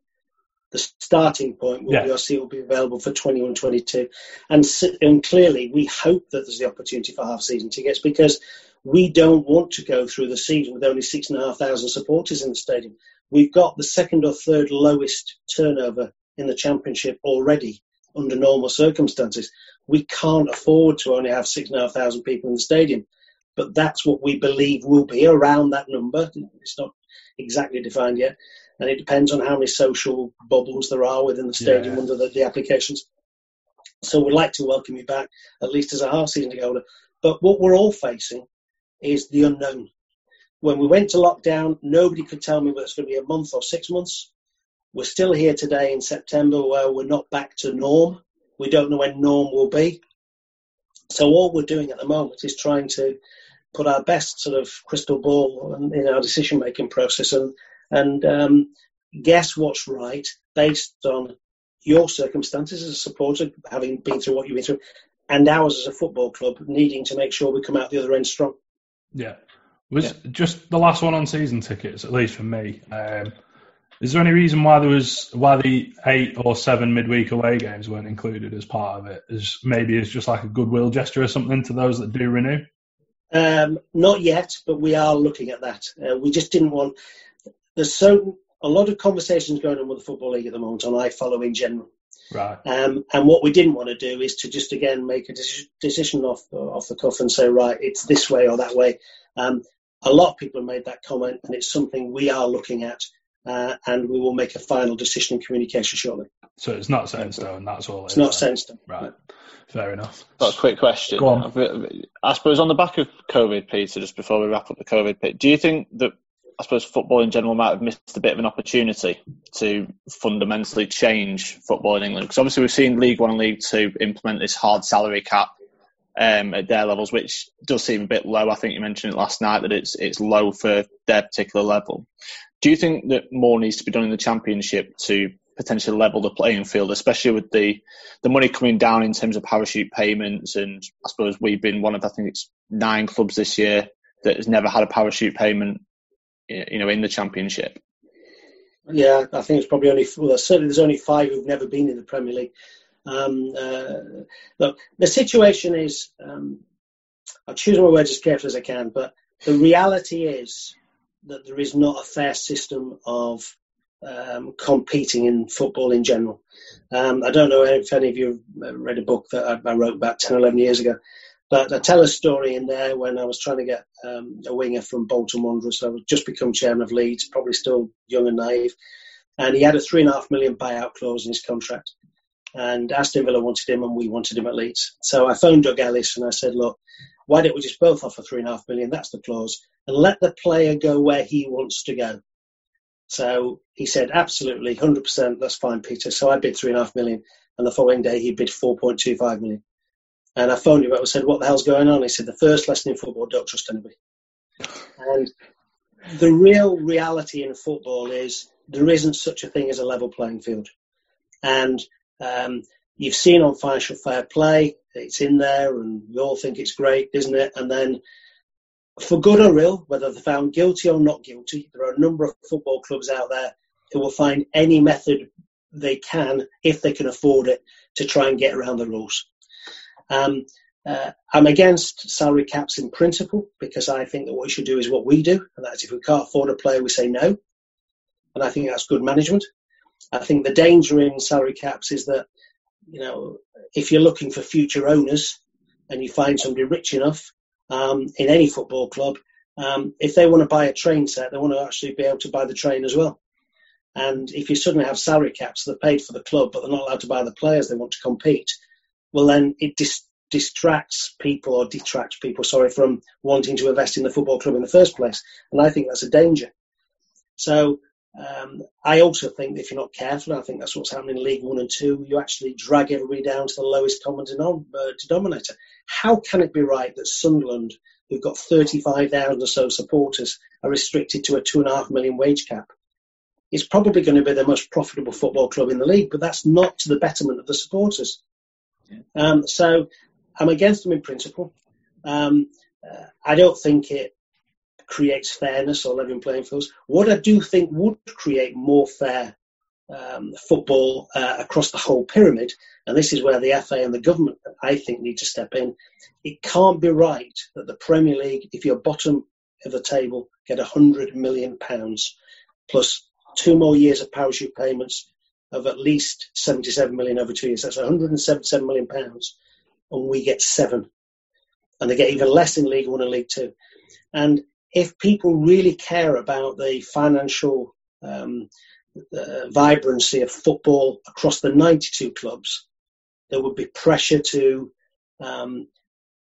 Speaker 2: the starting point will yeah. be your seat will be available for 21-22, and and clearly we hope that there's the opportunity for half season tickets because we don't want to go through the season with only six and a half thousand supporters in the stadium. We've got the second or third lowest turnover in the championship already under normal circumstances. We can't afford to only have six and a half thousand people in the stadium, but that's what we believe will be around that number. It's not exactly defined yet, and it depends on how many social bubbles there are within the stadium yeah. under the, the, applications. So we'd like to welcome you back, at least as a half season ticket holder. But what we're all facing is the unknown. when we went to lockdown, nobody could tell me whether it's going to be a month or six months. We're still here today in September where we're not back to norm. We don't know when norm will be. So all we're doing at the moment is trying to put our best sort of crystal ball in our decision making process and and um, guess what's right based on your circumstances as a supporter, having been through what you've been through, and ours as a football club, needing to make sure we come out the other end strong.
Speaker 1: Yeah. Was yeah. just the last one on season tickets, at least for me. Um, is there any reason why there was why the eight or seven midweek away games weren't included as part of it? Is maybe it's just like a goodwill gesture or something to those that do renew?
Speaker 2: Um, not yet, but we are looking at that. Uh, we just didn't want. There's so a lot of conversations going on with the football league at the moment and iFollow in general.
Speaker 1: Right.
Speaker 2: Um, and what we didn't want to do is to just again make a decision off off the cuff and say right, it's this way or that way. Um, a lot of people have made that comment, and it's something we are looking at, uh, and we will make a final decision in communication shortly.
Speaker 1: So it's not set in stone. That's all.
Speaker 2: It's not set in stone.
Speaker 1: Right. Fair enough.
Speaker 3: Got a quick question.
Speaker 1: Go on.
Speaker 3: I suppose on the back of COVID, Peter, just before we wrap up the COVID bit, do you think that I suppose football in general might have missed a bit of an opportunity to fundamentally change football in England? Because obviously we've seen League One and League Two implement this hard salary cap um, at their levels, which does seem a bit low. I think you mentioned it last night that it's it's low for their particular level. Do you think that more needs to be done in the Championship to potentially level the playing field, especially with the the money coming down in terms of parachute payments? And I suppose we've been one of I think it's nine clubs this year that has never had a parachute payment, you know, in the Championship.
Speaker 2: Yeah, I think it's probably only well, certainly there's only five who've never been in the Premier League. Um, uh, look, the situation is, um, I'll choose my words as carefully as I can, but the reality is that there is not a fair system of um, competing in football in general. Um, I don't know if any of you have read a book that I, I, wrote about 10, 11 years ago, but I tell a story in there when I was trying to get um, a winger from Bolton Wanderers. I was just become chairman of Leeds, probably still young and naive. And he had a three and a half million buyout clause in his contract and Aston Villa wanted him and we wanted him at Leeds. So I phoned Doug Ellis and I said, look, why don't we just both offer three and a half million? That's the clause, and let the player go where he wants to go. So he said, absolutely, 100%, that's fine, Peter. So I bid three and a half million, and the following day he bid 4.25 million. And I phoned him up and said, what the hell's going on? He said, the first lesson in football, don't trust anybody. And the real reality in football is there isn't such a thing as a level playing field. And um, you've seen on Financial Fair Play, it's in there, and we all think it's great, isn't it? And then, for good or ill, whether they're found guilty or not guilty, there are a number of football clubs out there who will find any method they can, if they can afford it, to try and get around the rules. Um, uh, I'm against salary caps in principle because I think that what we should do is what we do, and that's if we can't afford a player, we say no. And I think that's good management. I think the danger in salary caps is that, you know, if you're looking for future owners and you find somebody rich enough um, in any football club, um, if they want to buy a train set, they want to actually be able to buy the train as well. And if you suddenly have salary caps, they're paid for the club, but they're not allowed to buy the players they want to compete. Well, then it dis- distracts people or detracts people, sorry, from wanting to invest in the football club in the first place. And I think that's a danger. So um, I also think if you're not careful, I think that's what's happening in League One and Two, you actually drag everybody down to the lowest common uh, denominator. How can it be right that Sunderland, who've got 35,000 or so supporters, are restricted to a two and a half million wage cap? It's probably going to be the most profitable football club in the league, but that's not to the betterment of the supporters. Yeah. Um, so I'm against them in principle. Um, uh, I don't think it creates fairness or level playing fields. What I do think would create more fair um, football uh, across the whole pyramid, and this is where the FA and the government, I think, need to step in. It can't be right that the Premier League, if you're bottom of the table, get £100 million plus two more years of parachute payments of at least 77 million over two years. That's 177 million pounds, and we get seven. And they get even less in League One and League Two. And if people really care about the financial um, uh, vibrancy of football across the 92 clubs, there would be pressure to um,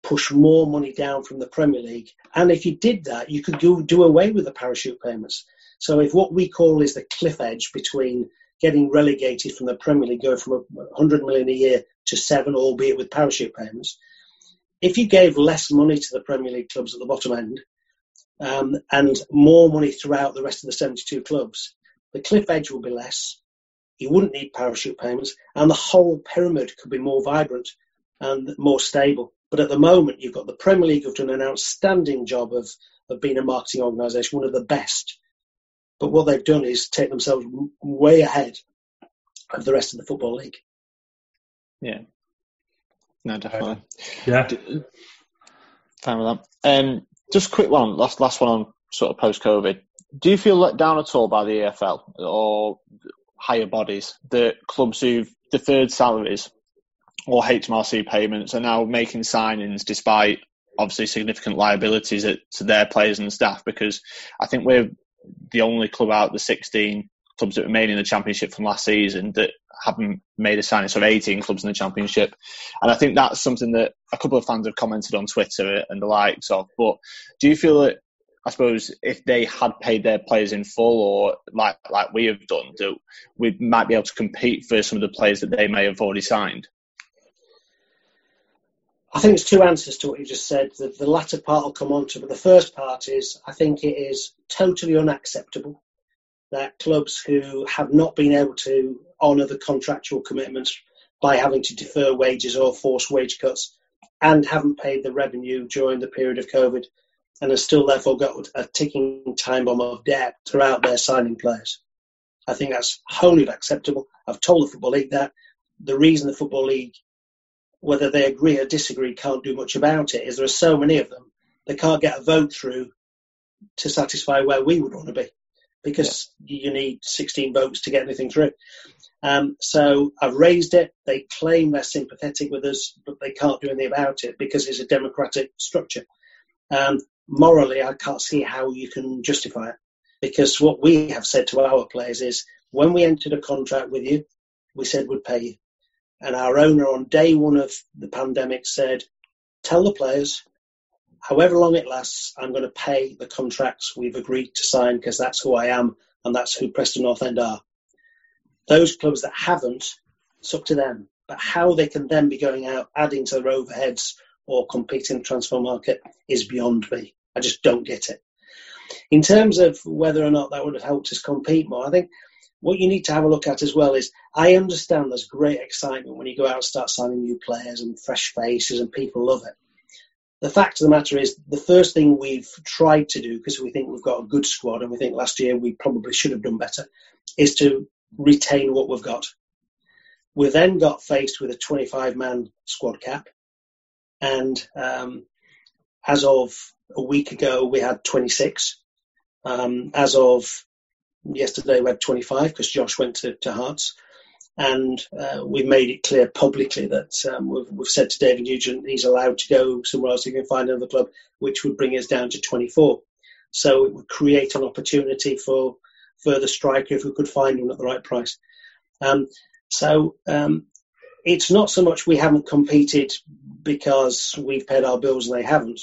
Speaker 2: push more money down from the Premier League. And if you did that, you could do, do away with the parachute payments. So if what we call is the cliff edge between getting relegated from the Premier League, going from 100 million a year to seven, albeit with parachute payments, if you gave less money to the Premier League clubs at the bottom end um, and more money throughout the rest of the 72 clubs, the cliff edge would be less. You wouldn't need parachute payments, and the whole pyramid could be more vibrant and more stable. But at the moment, you've got the Premier League who've done an outstanding job of, of being a marketing organisation, one of the best. But what they've done is take themselves way ahead of the rest of the Football League.
Speaker 3: Yeah. No, definitely.
Speaker 1: Yeah.
Speaker 3: Fine with that. Um, just quick one, last last one on sort of post COVID. Do you feel let down at all by the EFL or higher bodies, the clubs who've deferred salaries or HMRC payments are now making signings despite obviously significant liabilities to their players and staff? Because I think we're the only club out of the 16 clubs that remain in the championship from last season that haven't made a signing. So 18 clubs in the championship, and I think that's something that a couple of fans have commented on Twitter and the likes of. But do you feel that? I suppose if they had paid their players in full, or like like we have done, that we might be able to compete for some of the players that they may have already signed.
Speaker 2: I think there's two answers to what you just said. The, the latter part I'll come on to, but the first part is I think it is totally unacceptable that clubs who have not been able to honour the contractual commitments by having to defer wages or force wage cuts and haven't paid the revenue during the period of COVID and have still therefore got a ticking time bomb of debt throughout their signing players. I think that's wholly unacceptable. I've told the Football League that. The reason the Football League, whether they agree or disagree, can't do much about it is there are so many of them, they can't get a vote through to satisfy where we would want to be because yeah. you need 16 votes to get anything through. Um, so I've raised it. They claim they're sympathetic with us, but they can't do anything about it because it's a democratic structure. Um, morally, I can't see how you can justify it because what we have said to our players is when we entered a contract with you, we said we'd pay you. And our owner on day one of the pandemic said, tell the players however long it lasts, I'm going to pay the contracts we've agreed to sign because that's who I am and that's who Preston North End are. Those clubs that haven't, it's up to them. But how they can then be going out, adding to their overheads or competing in the transfer market is beyond me. I just don't get it. In terms of whether or not that would have helped us compete more, I think what you need to have a look at as well is I understand there's great excitement when you go out and start signing new players and fresh faces and people love it the fact of the matter is, the first thing we've tried to do, because we think we've got a good squad and we think last year we probably should have done better, is to retain what we've got. We then got faced with a 25 man squad cap. And um, as of a week ago, we had 26. Um, as of yesterday, we had 25 because Josh went to, to Hearts and uh, we've made it clear publicly that um, we've, we've, said to David Nugent he's allowed to go somewhere else. He can find another club, which would bring us down to 24. So it would create an opportunity for further striker if we could find one at the right price. Um, so um, it's not so much we haven't competed because we've paid our bills and they haven't.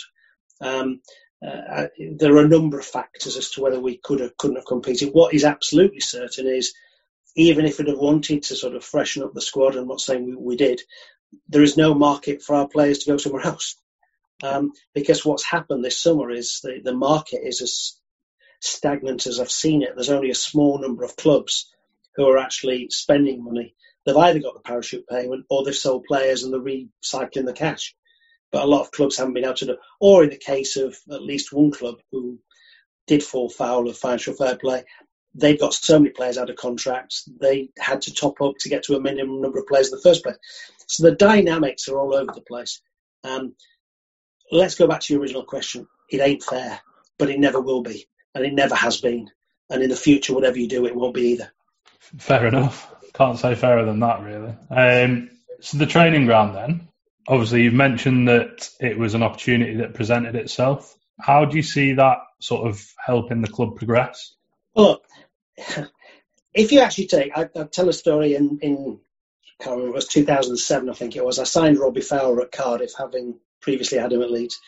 Speaker 2: Um, uh, there are a number of factors as to whether we could have, couldn't have competed. What is absolutely certain is even if we'd have wanted to sort of freshen up the squad, I'm not saying we, we did, there is no market for our players to go somewhere else. Um, because what's happened this summer is the, the market is as stagnant as I've seen it. There's only a small number of clubs who are actually spending money. They've either got the parachute payment or they've sold players and they're recycling the cash. But a lot of clubs haven't been able to do Or in the case of at least one club who did fall foul of financial fair play, they got so many players out of contracts, they had to top up to get to a minimum number of players in the first place. So the dynamics are all over the place. Um, let's go back to your original question. It ain't fair, but it never will be, and it never has been. And in the future, whatever you do, it won't be either.
Speaker 1: Fair enough. Can't say fairer than that, really. Um, so the training ground, then. Obviously, you've mentioned that it was an opportunity that presented itself. How do you see that sort of helping the club progress?
Speaker 2: Look, if you actually take, I, tell a story in, in, I can't remember, it was 2007, I think it was. I signed Robbie Fowler at Cardiff, having previously had him at Leeds.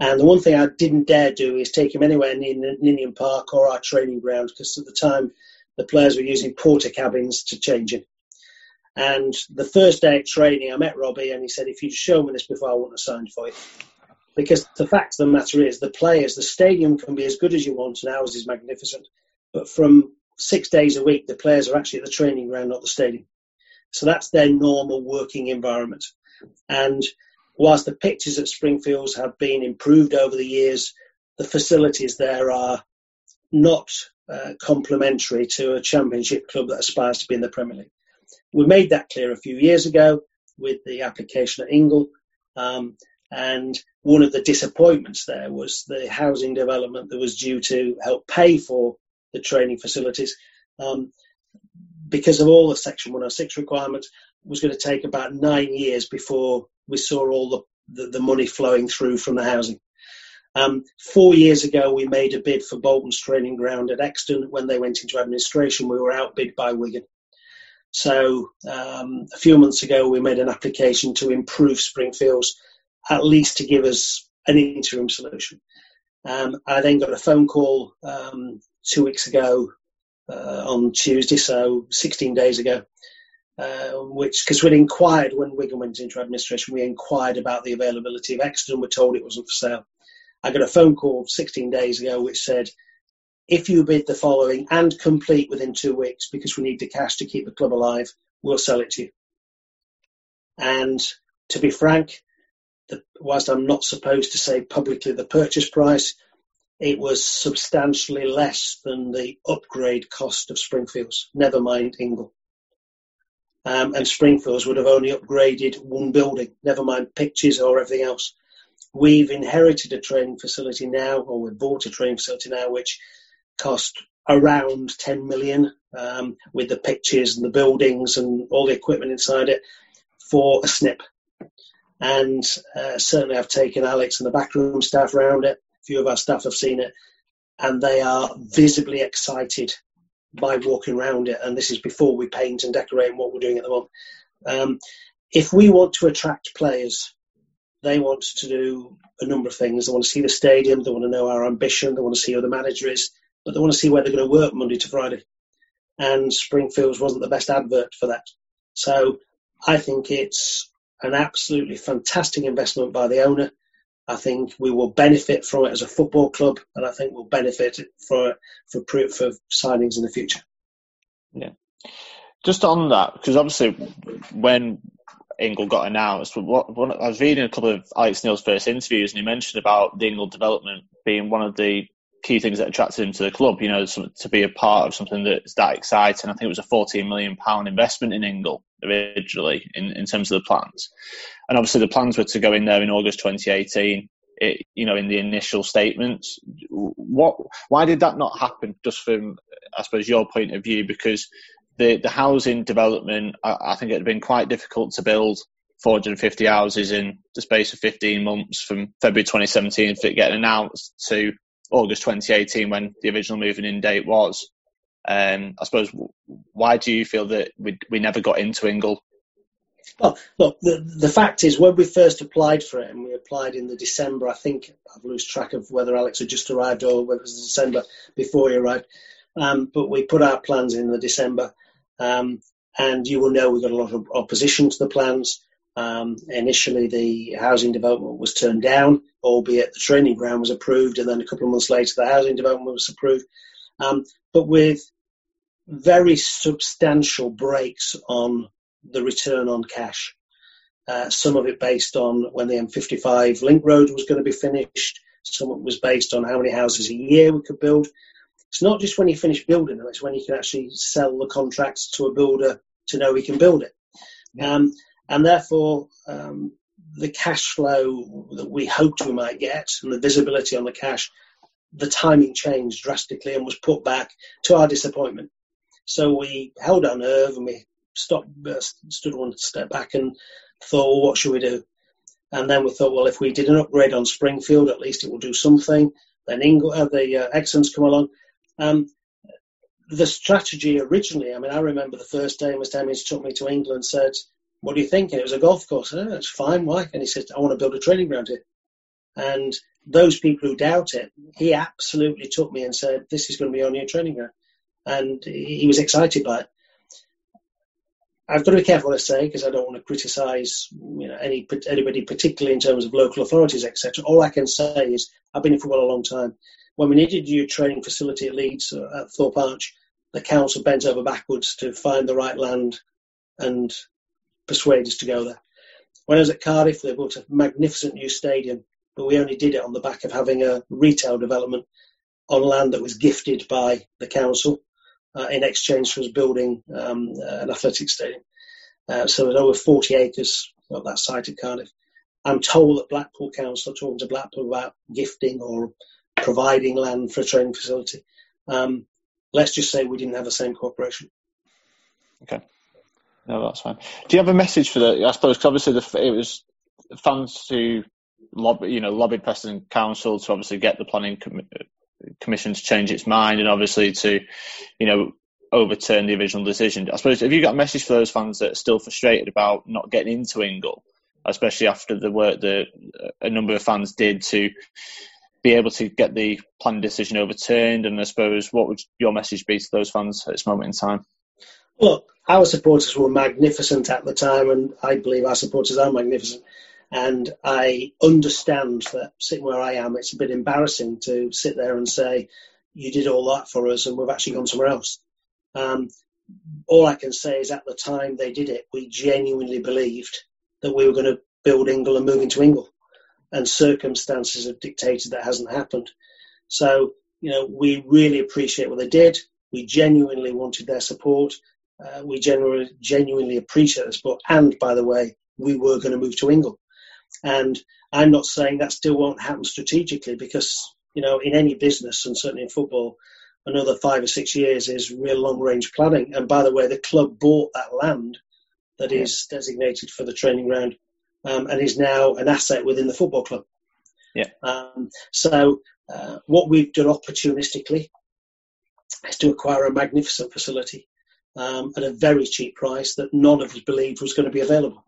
Speaker 2: And the one thing I didn't dare do is take him anywhere near Ninian Park or our training ground because at the time the players were using Portakabins to change him. And the first day at training, I met Robbie and he said, if you'd shown me this before, I wouldn't have signed for you. Because the fact of the matter is, the players, the stadium can be as good as you want and ours is magnificent. But from six days a week, the players are actually at the training ground, not the stadium. So that's their normal working environment. And whilst the pitches at Springfields have been improved over the years, the facilities there are not uh, complementary to a championship club that aspires to be in the Premier League. We made that clear a few years ago with the application at Ingol. Um, and one of the disappointments there was the housing development that was due to help pay for the training facilities. Um, because of all the Section 106 requirements, was going to take about nine years before we saw all the, the, the money flowing through from the housing. Um, four years ago, we made a bid for Bolton's training ground at Euxton. When they went into administration, we were outbid by Wigan. So um, a few months ago, we made an application to improve Springfields, at least to give us an interim solution. Um, I then got a phone call um, two weeks ago uh, on Tuesday, so 16 days ago, uh, which because we'd inquired when Wigan went into administration, we inquired about the availability of Euxton. We're told it wasn't for sale. I got a phone call 16 days ago which said, if you bid the following and complete within two weeks because we need the cash to keep the club alive, we'll sell it to you. And to be frank, the, whilst I'm not supposed to say publicly the purchase price, it was substantially less than the upgrade cost of Springfields, never mind Ingol. Um, and Springfields would have only upgraded one building, never mind pitches or everything else. We've inherited a training facility now, or we've bought a training facility now, which cost around 10 million um, with the pitches and the buildings and all the equipment inside it for a snip. And uh, certainly, I've taken Alex and the backroom staff around it. Few of our staff have seen it, and they are visibly excited by walking around it. And this is before we paint and decorate and what we're doing at the moment. Um, if we want to attract players, they want to do a number of things. They want to see the stadium, they want to know our ambition, they want to see who the manager is, but they want to see where they're going to work Monday to Friday. And Springfields wasn't the best advert for that. So I think it's an absolutely fantastic investment by the owner. I think we will benefit from it as a football club, and I think we'll benefit for for for signings in the future.
Speaker 3: Yeah. Just on that, because obviously when Ingol got announced, what, what, I was reading a couple of Alex Neil's first interviews, and he mentioned about the Ingol development being one of the key things that attracted him to the club. You know, to be a part of something that's that exciting. I think it was a 14 million pound investment in Ingol originally in, in terms of the plans. And obviously the plans were to go in there in August 2018. It, you know, in the initial statements, what, why did that not happen? Just from, I suppose, your point of view, because the the housing development, I, I think it had been quite difficult to build 450 houses in the space of 15 months from February 2017 for it getting announced to August 2018 when the original moving in date was. Um, I suppose, why do you feel that we, we never got into Ingol?
Speaker 2: Well, look, the, the fact is, when we first applied for it, and we applied in the December, I think I've lost track of whether Alex had just arrived or whether it was December before he arrived. Um, but we put our plans in the December, um, and you will know we got a lot of opposition to the plans. Um, initially, the housing development was turned down, albeit the training ground was approved, and then a couple of months later, the housing development was approved. Um, but with very substantial breaks on the return on cash. Uh, some of it based on when the M55 link road was going to be finished. Some of it was based on how many houses a year we could build. It's not just when you finish building them; it's when you can actually sell the contracts to a builder to know we can build it. Um, and therefore, um, the cash flow that we hoped we might get and the visibility on the cash, the timing changed drastically and was put back to our disappointment. So we held our nerve and we stopped, uh, stood one step back and thought, well, what should we do? And then we thought, well, if we did an upgrade on Springfield, at least it will do something. Then Ingol, uh, the uh, come along. Um, the strategy originally, I mean, I remember the first day Mr. Hemmings took me to Ingol and said, what do you think? It was a golf course. Oh, it's fine. Why? And he said, I want to build a training ground here. And those people who doubt it, he absolutely took me and said, this is going to be our new training ground. And he was excited by it. I've got to be careful what I say because I don't want to criticise you know, any anybody, particularly in terms of local authorities, etc. All I can say is I've been in football a long time. When we needed a new training facility at Leeds uh, at Thorpe Arch, the council bent over backwards to find the right land and persuade us to go there. When I was at Cardiff, they built a magnificent new stadium, but we only did it on the back of having a retail development on land that was gifted by the council uh, in exchange for us building um, an athletic stadium. Uh, so there's over 40 acres of that site at Cardiff. I'm told that Blackpool Council are talking to Blackpool about gifting or providing land for a training facility. Um, let's just say we didn't have the same cooperation.
Speaker 3: Okay. No, that's fine. Do you have a message for the? I suppose because obviously the, it was fans who lobby, you know, lobbied Preston Council to obviously get the planning com- uh, commission to change its mind and obviously to, you know, overturn the original decision. I suppose have you got a message for those fans that are still frustrated about not getting into Ingol, especially after the work that uh, a number of fans did to be able to get the planning decision overturned? And I suppose what would your message be to those fans at this moment in time?
Speaker 2: Look, our supporters were magnificent at the time, and I believe our supporters are magnificent. And I understand that sitting where I am, it's a bit embarrassing to sit there and say, you did all that for us and we've actually gone somewhere else. Um, all I can say is at the time they did it, we genuinely believed that we were going to build Ingol and move into Ingol. And circumstances have dictated that hasn't happened. So, you know, we really appreciate what they did. We genuinely wanted their support. Uh, we genuinely, genuinely appreciate the support. And by the way, we were going to move to Ingol. And I'm not saying that still won't happen strategically because, you know, in any business and certainly in football, another five or six years is real long range planning. And by the way, the club bought that land that yeah. is designated for the training ground um, and is now an asset within the football club.
Speaker 3: Yeah.
Speaker 2: Um, so uh, what we've done opportunistically is to acquire a magnificent facility um, at a very cheap price that none of us believed was going to be available.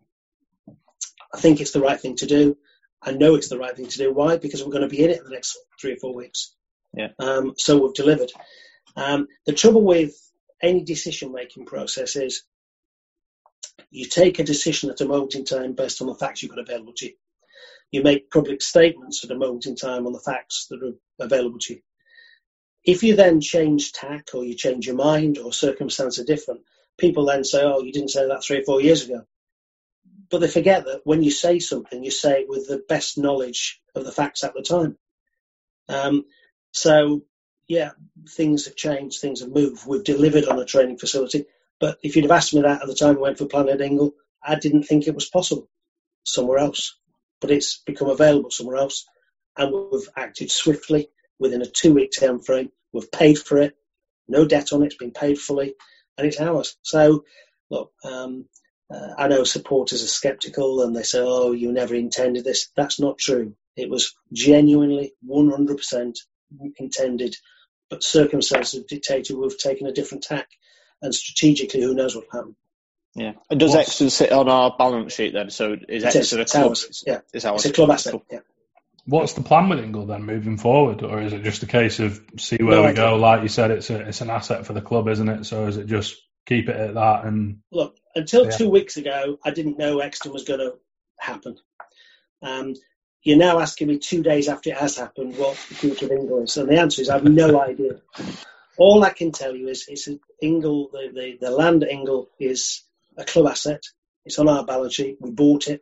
Speaker 2: I think it's the right thing to do. I know it's the right thing to do. Why? Because we're going to be in it in the next three or four weeks.
Speaker 3: Yeah.
Speaker 2: Um, so we've delivered. Um, the trouble with any decision making process is you take a decision at a moment in time based on the facts you've got available to you. You make public statements at a moment in time on the facts that are available to you. If you then change tack or you change your mind or circumstances are different, people then say, oh, you didn't say that three or four years ago. But they forget that when you say something, you say it with the best knowledge of the facts at the time. Um, so, yeah, things have changed, things have moved. We've delivered on a training facility. But if you'd have asked me that at the time we went for Planet Ingol, I didn't think it was possible somewhere else. But it's become available somewhere else. And we've acted swiftly within a two week time frame. We've paid for it, no debt on it, it's been paid fully, and it's ours. So, look, um, uh, I know supporters are sceptical and they say, oh, you never intended this. That's not true. It was genuinely 100% intended, but circumstances have dictated we've taken a different tack. And strategically, who knows what will happen.
Speaker 3: Yeah. And does What's, Euxton sit on our balance sheet then? So is Euxton a club? Ours.
Speaker 2: Yeah.
Speaker 3: It's,
Speaker 2: ours. it's a club asset. Yeah.
Speaker 1: What's the plan with Ingol then moving forward, or is it just a case of see where no, we go? Like you said, it's a, it's an asset for the club, isn't it? So is it just keep it at that and
Speaker 2: look? Until yeah. two weeks ago, I didn't know Euxton was going to happen. Um, you're now asking me two days after it has happened what the future of Ingol is, and the answer is I have no idea. All I can tell you is it's Ingol, the, the, the land at Ingol is a club asset. It's on our balance sheet. We bought it.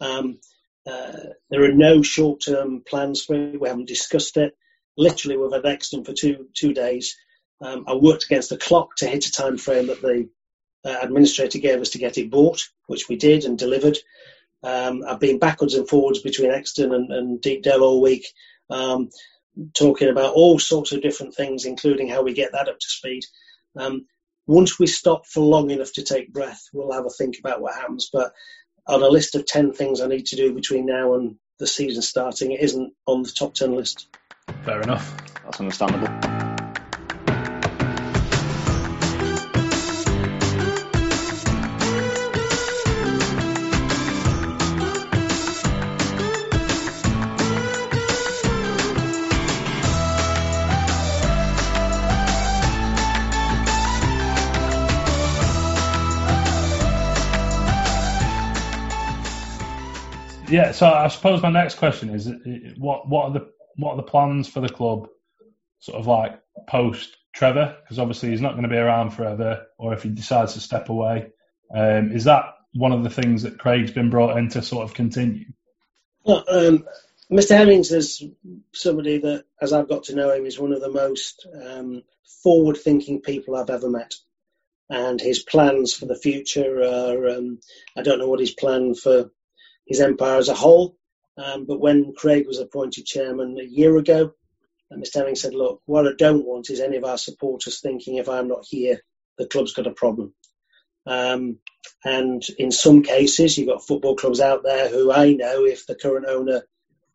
Speaker 2: Um, uh, there are no short-term plans for it. We haven't discussed it. Literally, we've had Euxton for two two days. Um, I worked against the clock to hit a time frame that the uh, administrator gave us to get it bought, which we did and delivered. Um, I've been backwards and forwards between Euxton and, and Deepdale all week, um, talking about all sorts of different things, including how we get that up to speed. Um, once we stop for long enough to take breath, we'll have a think about what happens. But on a list of 10 things I need to do between now and the season starting, it isn't on the top 10 list.
Speaker 1: Fair enough.
Speaker 3: That's understandable.
Speaker 1: Yeah, so I suppose my next question is, what what are the what are the plans for the club, sort of like post Trevor? Because obviously he's not going to be around forever, or if he decides to step away, um, is that one of the things that Craig's been brought in to sort of continue?
Speaker 2: Well, um, Mr. Hemmings is somebody that, as I've got to know him, is one of the most um, forward-thinking people I've ever met. And his plans for the future are, um, I don't know what his plan for his empire as a whole, um, but when Craig was appointed chairman a year ago, Mr. Hemmings said, look, what I don't want is any of our supporters thinking if I'm not here, the club's got a problem. Um, and in some cases, you've got football clubs out there who I know, if the current owner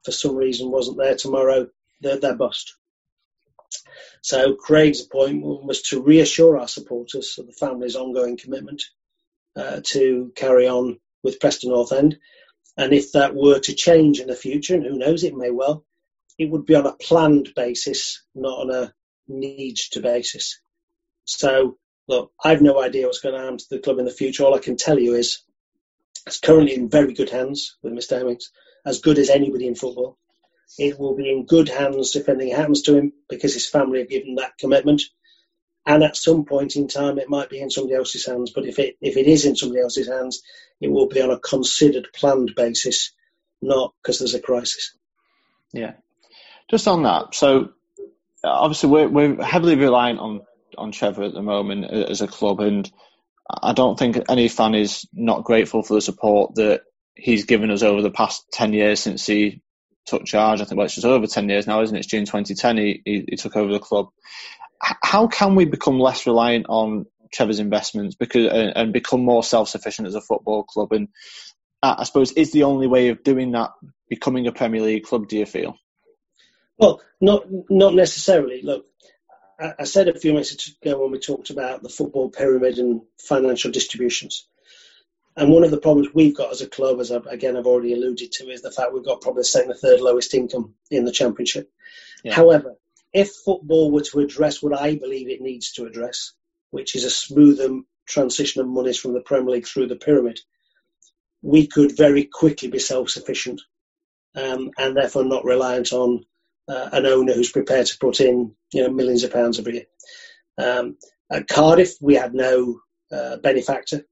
Speaker 2: for some reason wasn't there tomorrow, they're, they're bust. So Craig's appointment was to reassure our supporters of the family's ongoing commitment uh, to carry on with Preston North End. And if that were to change in the future, and who knows, it may well, it would be on a planned basis, not on a needs to basis. So look, I've no idea what's going to happen to the club in the future. All I can tell you is it's currently in very good hands with Mr. Hemmings, as good as anybody in football. It will be in good hands if anything happens to him because his family have given that commitment. And at some point in time, it might be in somebody else's hands. But if it if it is in somebody else's hands, it will be on a considered, planned basis, not because there's a crisis.
Speaker 3: Yeah. Just on that, so obviously we're, we're heavily reliant on on Trevor at the moment uh, as a club, and I don't think any fan is not grateful for the support that he's given us over the past ten years since he took charge. I think well, it's just over ten years now, isn't it? It's June 2010 he, he, he took over the club. How can we become less reliant on Trevor's investments because and, and become more self-sufficient as a football club? And I suppose is the only way of doing that becoming a Premier League club? Do you feel?
Speaker 2: Well, not not necessarily. Look, I said a few minutes ago when we talked about the football pyramid and financial distributions. And one of the problems we've got as a club, as I've, again I've already alluded to, is the fact we've got probably the second or third lowest income in the championship. Yeah. However, if football were to address what I believe it needs to address, which is a smoother transition of monies from the Premier League through the pyramid, we could very quickly be self-sufficient um, and therefore not reliant on uh, an owner who's prepared to put in you know millions of pounds every year. Um, at Cardiff, we had no uh, benefactor.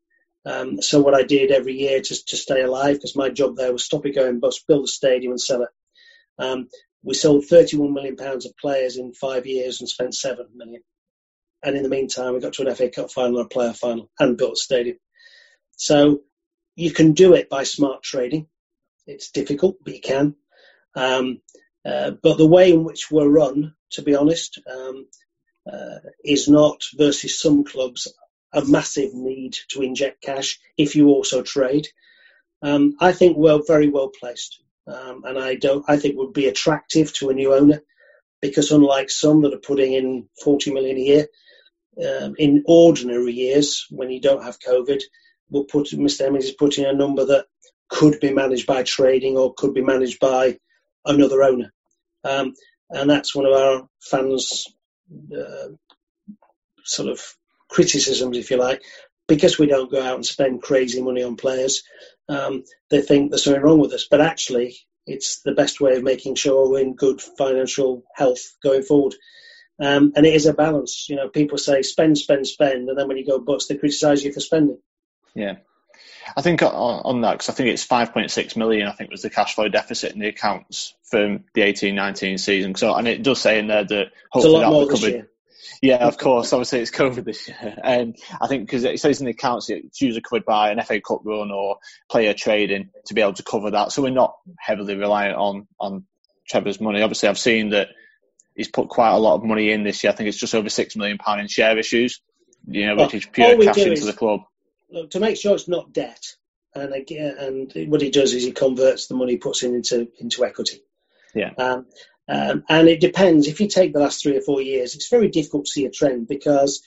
Speaker 2: Um, so what I did every year to, to stay alive, because my job there was stop it going bust, build a stadium and sell it. Um, we sold 31 million pounds of players in five years and spent seven million. And in the meantime, we got to an FA Cup final a player final and built a stadium. So you can do it by smart trading. It's difficult, but you can. Um, uh, but the way in which we're run, to be honest, um, uh, is not versus some clubs a massive need to inject cash if you also trade. Um, I think we're very well placed, um, and I don't. I think would be attractive to a new owner because unlike some that are putting in 40 million a year, um, in ordinary years when you don't have COVID, we'll put Mr. Hemmings is putting a number that could be managed by trading or could be managed by another owner. Um, and that's one of our fans' uh, sort of criticisms, if you like, because we don't go out and spend crazy money on players. Um, they think there's something wrong with us, but actually, it's the best way of making sure we're in good financial health going forward. Um, and it is a balance. You know, people say spend, spend, spend, and then when you go bust, they criticise you for spending.
Speaker 3: Yeah. I think on, on that, because I think it's 5.6 million, I think was the cash flow deficit in the accounts from the 18-19 season. So, and it does say in there that hopefully that'll be covered. Yeah, of course. Obviously, it's COVID this year, and I think because it says in the accounts it's usually covered by an FA Cup run or player trading to be able to cover that. So we're not heavily reliant on on Trevor's money. Obviously, I've seen that he's put quite a lot of money in this year. I think it's just over six million pound in share issues. You know, which is pure cash into is, the club
Speaker 2: look, to make sure it's not debt, and again, and what he does is he converts the money he puts in into into equity.
Speaker 3: Yeah.
Speaker 2: Um, um, and it depends. If you take the last three or four years, it's very difficult to see a trend because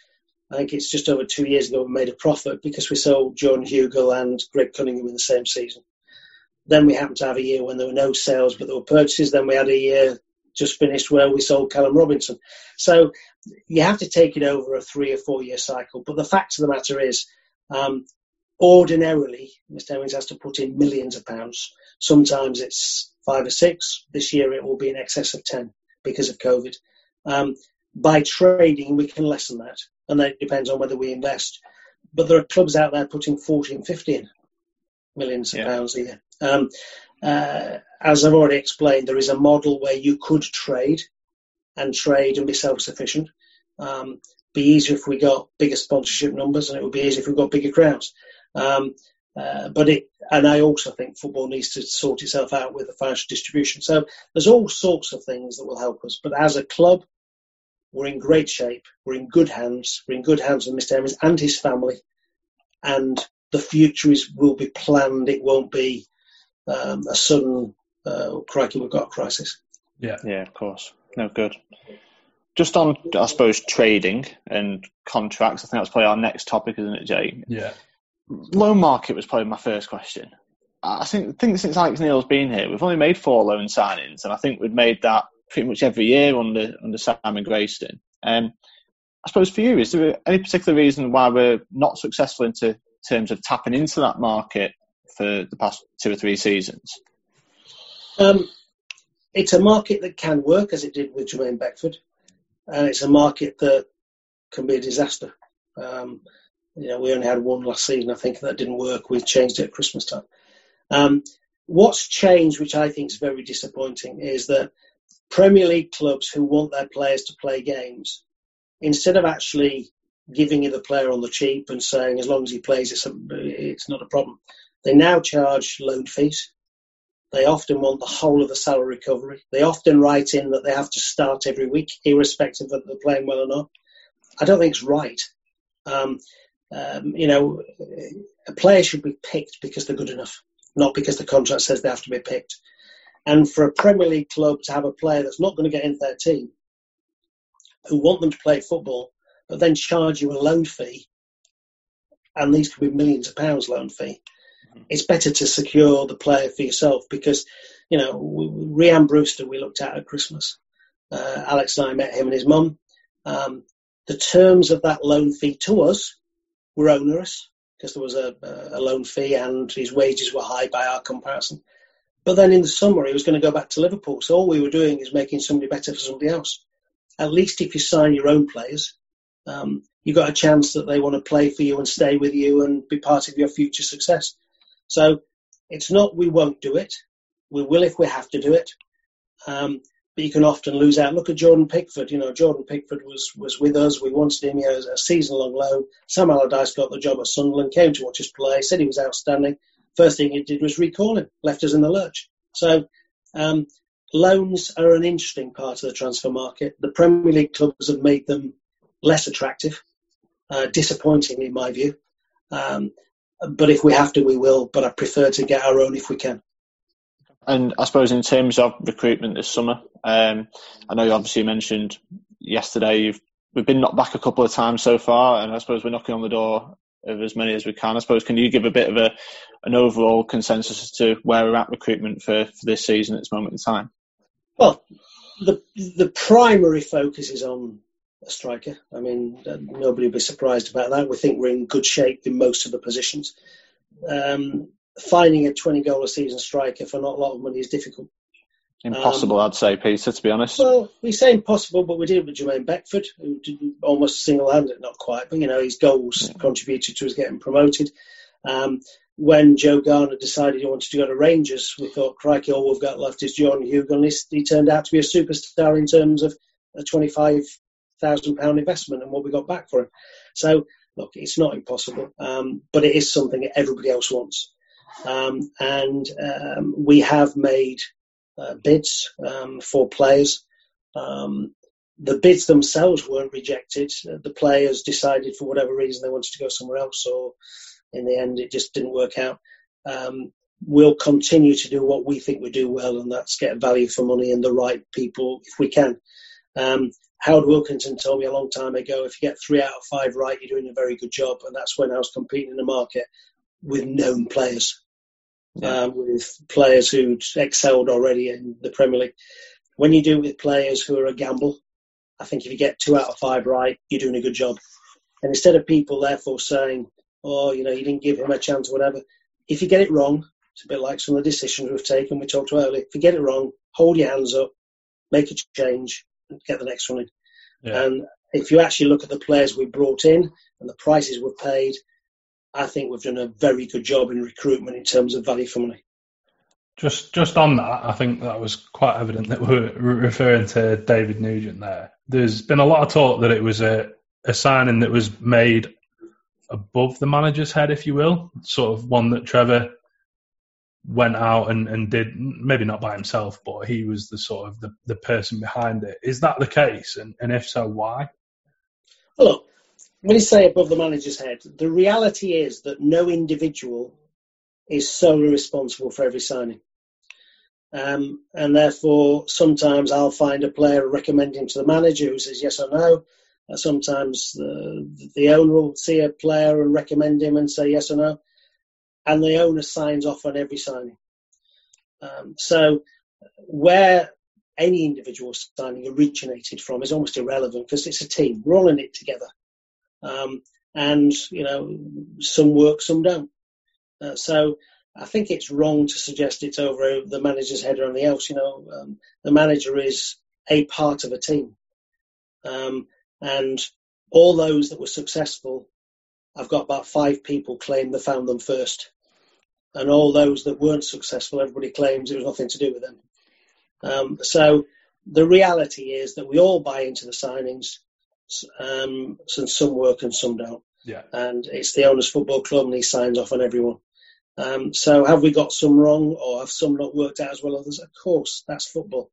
Speaker 2: I think it's just over two years ago we made a profit because we sold Jordan Hugill and Greg Cunningham in the same season. Then we happened to have a year when there were no sales but there were purchases. Then we had a year just finished where we sold Callum Robinson. So you have to take it over a three or four year cycle. But the fact of the matter is, um, ordinarily, Mr. Hemmings has to put in millions of pounds. Sometimes it's five or six. This year it will be in excess of 10 because of COVID. Um, by trading, we can lessen that. And that depends on whether we invest. But there are clubs out there putting 14, 15 millions of yeah. pounds a year. Um, uh, as I've already explained, there is a model where you could trade and trade and be self-sufficient. Um, be easier if we got bigger sponsorship numbers, and it would be easier if we got bigger crowds. Um, uh, but it, and I also think football needs to sort itself out with the financial distribution. So there's all sorts of things that will help us. But as a club, we're in great shape. We're in good hands. We're in good hands with Mr. Hemmings and his family. And the future is will be planned. It won't be um, a sudden, uh, crikey, we've got a crisis.
Speaker 1: Yeah,
Speaker 3: yeah, of course. No good. Just on, I suppose, trading and contracts. I think that's probably our next topic, isn't it, Jay?
Speaker 1: Yeah.
Speaker 3: Loan market was probably my first question. I think, think since Alex Neil's been here, we've only made four loan signings, and I think we've made that pretty much every year under under Simon Grayson. Um, I suppose for you, is there any particular reason why we're not successful in terms of tapping into that market for the past two or three seasons?
Speaker 2: Um, it's a market that can work, as it did with Jermaine Beckford, and it's a market that can be a disaster. Um, you know, we only had one last season, I think, that didn't work. We changed it at Christmas time. Um, what's changed, which I think is very disappointing, is that Premier League clubs who want their players to play games, instead of actually giving you the player on the cheap and saying as long as he plays, it's, a, it's not a problem, they now charge loan fees. They often want the whole of the salary recovery. They often write in that they have to start every week, irrespective of they're playing well or not. I don't think it's right. Um, um, you know, a player should be picked because they're good enough, not because the contract says they have to be picked. And for a Premier League club to have a player that's not going to get into their team, who want them to play football, but then charge you a loan fee, and these could be millions of pounds loan fee, mm-hmm. it's better to secure the player for yourself because, you know, Rhian Brewster we looked at at Christmas. Uh, Alex and I met him and his mum. Um, the terms of that loan fee to us were onerous because there was a, a loan fee and his wages were high by our comparison. But then in the summer, he was going to go back to Liverpool. So all we were doing is making somebody better for somebody else. At least if you sign your own players, um, you've got a chance that they want to play for you and stay with you and be part of your future success. So it's not we won't do it. We will if we have to do it. Um, but you can often lose out. Look at Jordan Pickford. You know, Jordan Pickford was was with us. We wanted him as a season long loan. Sam Allardyce got the job at Sunderland, came to watch us play, said he was outstanding first thing he did was recall him, left us in the lurch. So um, loans are an interesting part of the transfer market. The Premier League clubs have made them less attractive, uh, in my view. Um, but if we have to, we will. But I prefer to get our own if we can.
Speaker 3: And I suppose in terms of recruitment this summer, um, I know you obviously mentioned yesterday you've we've been knocked back a couple of times so far, and I suppose we're knocking on the door of as many as we can. I suppose can you give a bit of a an overall consensus as to where we're at recruitment for, for this season at this moment in time?
Speaker 2: Well, the the primary focus is on a striker. I mean, nobody will be surprised about that. We think we're in good shape in most of the positions. Um, finding a 20 goal a season striker for not a lot of money is difficult.
Speaker 3: Impossible, um, I'd say, Peter, to be honest.
Speaker 2: Well, we say impossible, but we did it with Jermaine Beckford, who did almost single handed, not quite, but you know, his goals yeah. contributed to us getting promoted. Um, when Joe Garner decided he wanted to go to Rangers, we thought, crikey, all we've got left is John. He, he turned out to be a superstar in terms of a £25,000 investment and what we got back for him. So, look, it's not impossible, um, but it is something that everybody else wants. Um, and um, we have made uh, bids um, for players. Um, the bids themselves weren't rejected. The players decided for whatever reason they wanted to go somewhere else, or in the end it just didn't work out. Um, we'll continue to do what we think we do well, and that's get value for money and the right people if we can. Um, Howard Wilkinson told me a long time ago, if you get three out of five right, you're doing a very good job. And that's when I was competing in the market with known players yeah. um, with players who'd excelled already in the Premier League. When you do it with players who are a gamble, I think if you get two out of five right, you're doing a good job. And instead of people therefore saying, "Oh, you know you didn't give him a chance or whatever. If you get it wrong, it's a bit like some of the decisions we've taken. We talked about earlier. If you get it wrong, hold your hands up, make a change, and get the next one in. Yeah. And if you actually look at the players we brought in and the prices we've paid, I think we've done a very good job in recruitment in terms of value for money.
Speaker 1: Just just on that, I think that was quite evident that we're referring to David Nugent there. There's been a lot of talk that it was a, a signing that was made above the manager's head, if you will, sort of one that Trevor went out and, and did, maybe not by himself, but he was the sort of the, the person behind it. Is that the case? And, and if so, why?
Speaker 2: Well, look, when you say above the manager's head, the reality is that no individual is solely responsible for every signing. Um, and therefore, sometimes I'll find a player and recommend him to the manager who says yes or no. Uh, sometimes the, the owner will see a player and recommend him and say yes or no. And the owner signs off on every signing. Um, so, where any individual signing originated from is almost irrelevant because it's a team. We're all in it together. Um, and, you know, some work, some don't. Uh, so I think it's wrong to suggest it's over the manager's head or anything else. You know, um, the manager is a part of a team. Um, and all those that were successful, I've got about five people claim they found them first. And all those that weren't successful, everybody claims it was nothing to do with them. Um, so the reality is that we all buy into the signings, um, and some work and some don't.
Speaker 1: Yeah.
Speaker 2: And it's the owner's football club, and he signs off on everyone. Um, so have we got some wrong, or have some not worked out as well as others? Of course, that's football.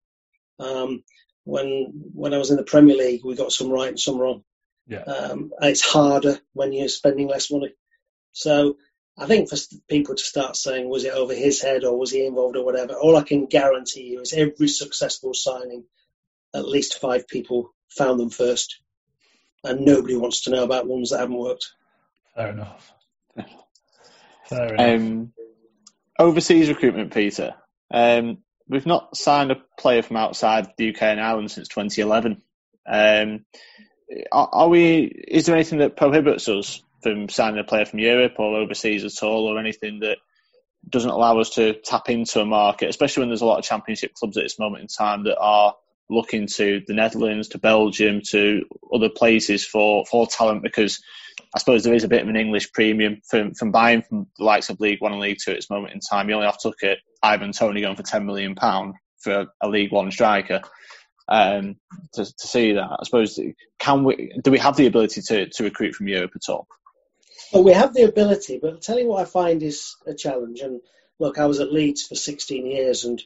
Speaker 2: Um, when when I was in the Premier League, we got some right and some wrong.
Speaker 1: Yeah.
Speaker 2: Um, it's harder when you're spending less money. So I think for people to start saying, was it over his head or was he involved or whatever, all I can guarantee you is every successful signing, at least five people found them first. And nobody wants to know about ones that haven't worked.
Speaker 1: Fair enough. Fair Um,
Speaker 3: overseas recruitment, Peter. Um, we've not signed a player from outside the UK and Ireland since 2011. Um, are, are, we? Is there anything that prohibits us from signing a player from Europe or overseas at all, or anything that doesn't allow us to tap into a market, especially when there's a lot of Championship clubs at this moment in time that are looking to the Netherlands, to Belgium, to other places for, for talent because I suppose there is a bit of an English premium from, from buying from the likes of League One and League Two at this moment in time. You only have to look at Ivan Toney going for ten million pound for a League One striker um, to, to see that. I suppose can we do we have the ability to, to recruit from Europe at all?
Speaker 2: Well, we have the ability, but I'll tell you what I find is a challenge. And look, I was at Leeds for 16 years, and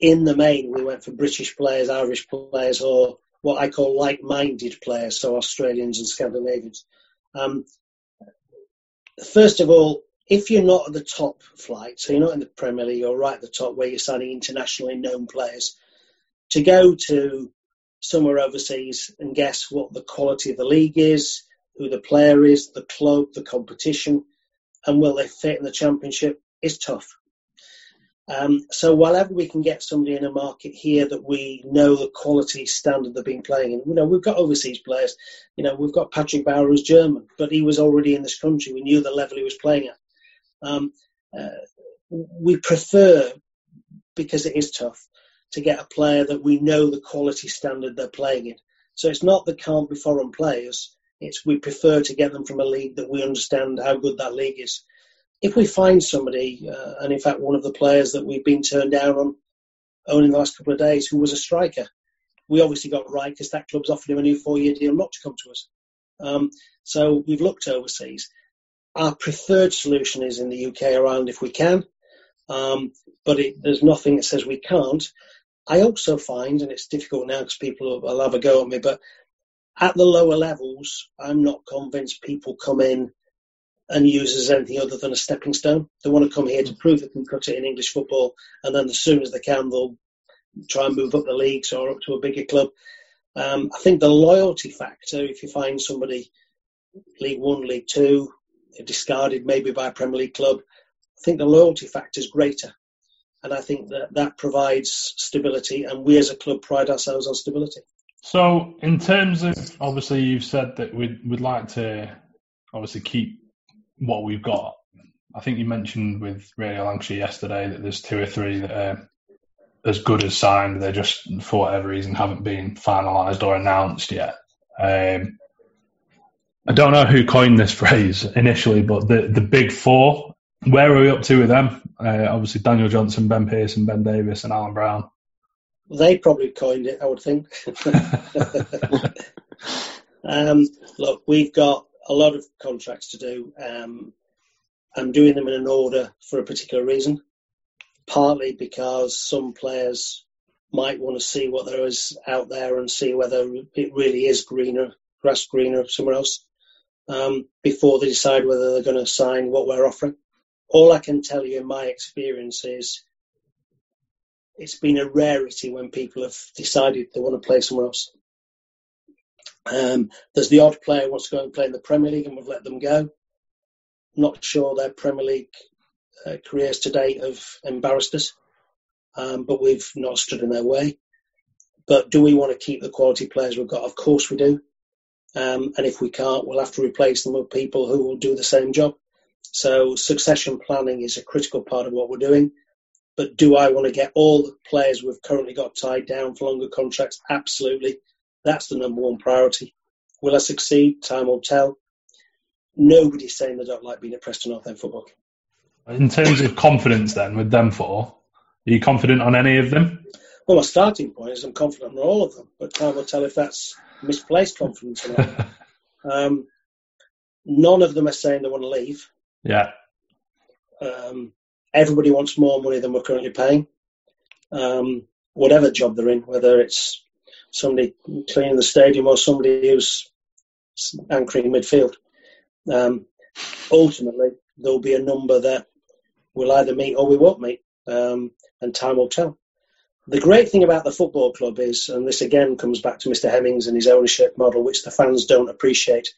Speaker 2: in the main, we went for British players, Irish players, or what I call like-minded players, so Australians and Scandinavians. Um, first of all, if you're not at the top flight, so you're not in the Premier League, you're right at the top where you're signing internationally known players, to go to somewhere overseas and guess what the quality of the league is, who the player is, the club, the competition, and will they fit in the championship is tough. Um, so whenever we can get somebody in a market here that we know the quality standard they've been playing in, you know, we've got overseas players. You know, we've got Patrick Bauer who's German, but he was already in this country. We knew the level he was playing at. Um, uh, we prefer, because it is tough, to get a player that we know the quality standard they're playing in. So it's not that can't be foreign players. It's we prefer to get them from a league that we understand how good that league is if we find somebody, uh, and in fact, one of the players that we've been turned down on only in the last couple of days, who was a striker, we obviously got right because that club's offered him a new four-year deal not to come to us. Um, so we've looked overseas. Our preferred solution is in the UK around if we can, um, but it, there's nothing that says we can't. I also find, and it's difficult now because people will have a go at me, but at the lower levels, I'm not convinced people come in and use as anything other than a stepping stone. They want to come here to prove they can cut it in English football, and then as soon as they can, they'll try and move up the leagues or up to a bigger club. Um, I think the loyalty factor, if you find somebody League One, League Two, discarded maybe by a Premier League club, I think the loyalty factor is greater. And I think that that provides stability, and we as a club pride ourselves on stability.
Speaker 1: So, in terms of obviously, you've said that we'd, we'd like to obviously keep what we've got. I think you mentioned with Radio Lancashire yesterday that there's two or three that are as good as signed. They just, for whatever reason, haven't been finalised or announced yet. Um, I don't know who coined this phrase initially, but the, the big four, where are we up to with them? Uh, obviously, Daniel Johnson, Ben Pearson, Ben Davies, and Alan Browne.
Speaker 2: They probably coined it, I would think. um, look, we've got a lot of contracts to do. Um, I'm doing them in an order for a particular reason, partly because some players might want to see what there is out there and see whether it really is greener, grass greener somewhere else, um, before they decide whether they're going to sign what we're offering. All I can tell you in my experience is it's been a rarity when people have decided they want to play somewhere else. Um, there's the odd player who wants to go and play in the Premier League and we've let them go. Not sure their Premier League uh, careers to date have embarrassed us, um, but we've not stood in their way. But do we want to keep the quality players we've got? Of course we do. Um, and if we can't, we'll have to replace them with people who will do the same job. So succession planning is a critical part of what we're doing. But do I want to get all the players we've currently got tied down for longer contracts? Absolutely. That's the number one priority. Will I succeed? Time will tell. Nobody's saying they don't like being at Preston North End football.
Speaker 1: In terms of confidence, then, with them four, are you confident on any of them?
Speaker 2: Well, my starting point is I'm confident on all of them, but time will tell if that's misplaced confidence or not. um, none of them are saying they want to leave.
Speaker 1: Yeah.
Speaker 2: Um, everybody wants more money than we're currently paying. Um, whatever job they're in, whether it's somebody cleaning the stadium or somebody who's anchoring midfield. Um, ultimately, there'll be a number that we'll either meet or we won't meet, um, and time will tell. The great thing about the football club is, and this again comes back to Mr. Hemmings and his ownership model, which the fans don't appreciate.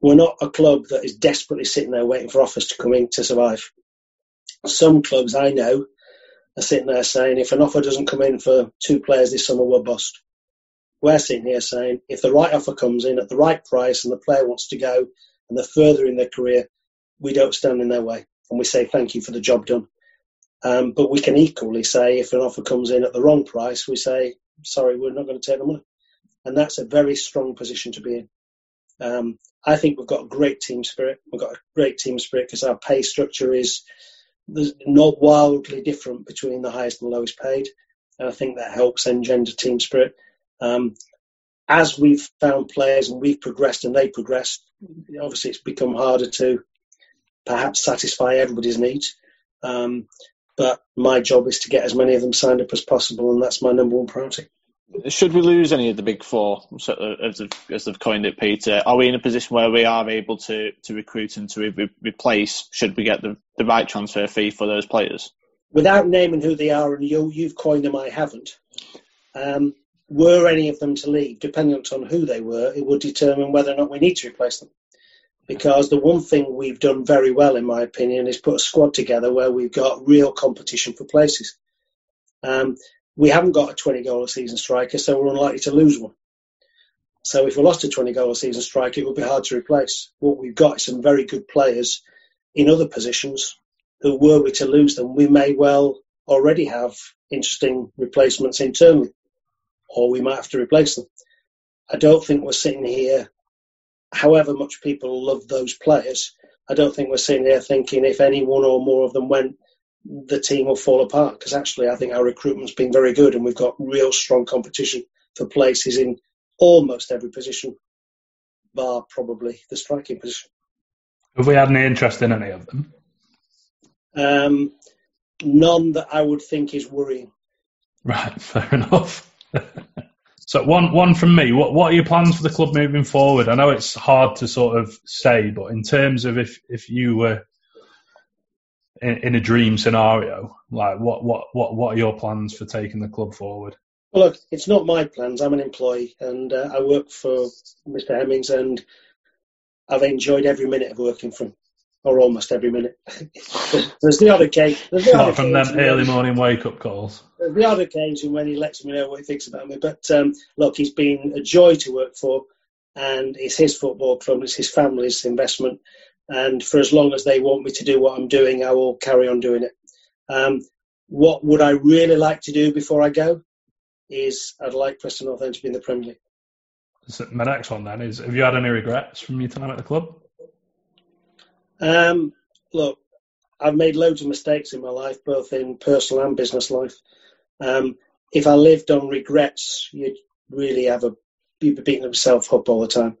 Speaker 2: We're not a club that is desperately sitting there waiting for offers to come in to survive. Some clubs I know are sitting there saying, if an offer doesn't come in for two players this summer, we're bust. We're sitting here saying, if the right offer comes in at the right price and the player wants to go and they're further in their career, we don't stand in their way and we say thank you for the job done. Um, but we can equally say if an offer comes in at the wrong price, we say, sorry, we're not going to take the money. And that's a very strong position to be in. Um, I think we've got a great team spirit. We've got a great team spirit because our pay structure is there's not wildly different between the highest and lowest paid. And I think that helps engender team spirit. Um, as we've found players and we've progressed and they progressed, obviously it's become harder to perhaps satisfy everybody's needs. Um, but my job is to get as many of them signed up as possible, and that's my number one priority.
Speaker 3: Should we lose any of the big four, as they've, as they've coined it, Peter? Are we in a position where we are able to, to recruit and to re- replace? Should we get the, the right transfer fee for those players?
Speaker 2: Without naming who they are, and you, you've coined them, I haven't. Um, were any of them to leave, dependent on who they were, it would determine whether or not we need to replace them. Because the one thing we've done very well, in my opinion, is put a squad together where we've got real competition for places. Um, we haven't got a 20 goal a season striker, so we're unlikely to lose one. So if we lost a 20 goal a season striker, it would be hard to replace. What we've got is some very good players in other positions who, were we to lose them, we may well already have interesting replacements internally, or we might have to replace them. I don't think we're sitting here, however much people love those players, I don't think we're sitting here thinking if any one or more of them went, the team will fall apart because actually I think our recruitment's been very good and we've got real strong competition for places in almost every position, bar probably the striking position.
Speaker 1: Have we had any interest in any of them?
Speaker 2: Um, none that I would think is worrying.
Speaker 1: Right, fair enough. so one one from me. What what are your plans for the club moving forward? I know it's hard to sort of say, but in terms of if if you were in, in, a dream scenario? Like, what, what, what, what are your plans for taking the club forward?
Speaker 2: Well, look, it's not my plans. I'm an employee, and uh, I work for Mr. Hemmings, and I've enjoyed every minute of working for him, or almost every minute. there's the odd occasion. There's the
Speaker 1: odd from them early morning wake up calls.
Speaker 2: There's the odd occasion when he lets me know what he thinks about me. But um, look, he's been a joy to work for, and it's his football club, it's his family's investment, and for as long as they want me to do what I'm doing, I will carry on doing it. Um, what would I really like to do before I go? Is I'd like Preston North End to be in the Premier League.
Speaker 1: So my next one then is: Have you had any regrets from your time at the club?
Speaker 2: Um, look, I've made loads of mistakes in my life, both in personal and business life. Um, if I lived on regrets, you'd really have a you'd be beating yourself up all the time.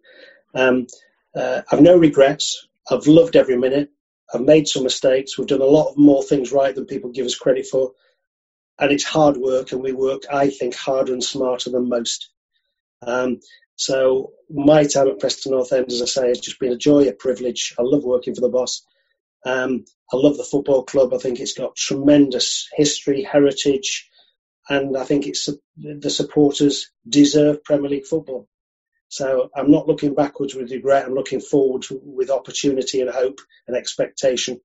Speaker 2: Um, uh, I've no regrets. I've loved every minute. I've made some mistakes. We've done a lot of more things right than people give us credit for. And it's hard work, and we work, I think, harder and smarter than most. Um, so my time at Preston North End, as I say, has just been a joy, a privilege. I love working for the boss. Um, I love the football club. I think it's got tremendous history, heritage, and I think it's the supporters deserve Premier League football. So I'm not looking backwards with regret. I'm looking forward with opportunity and hope and expectation.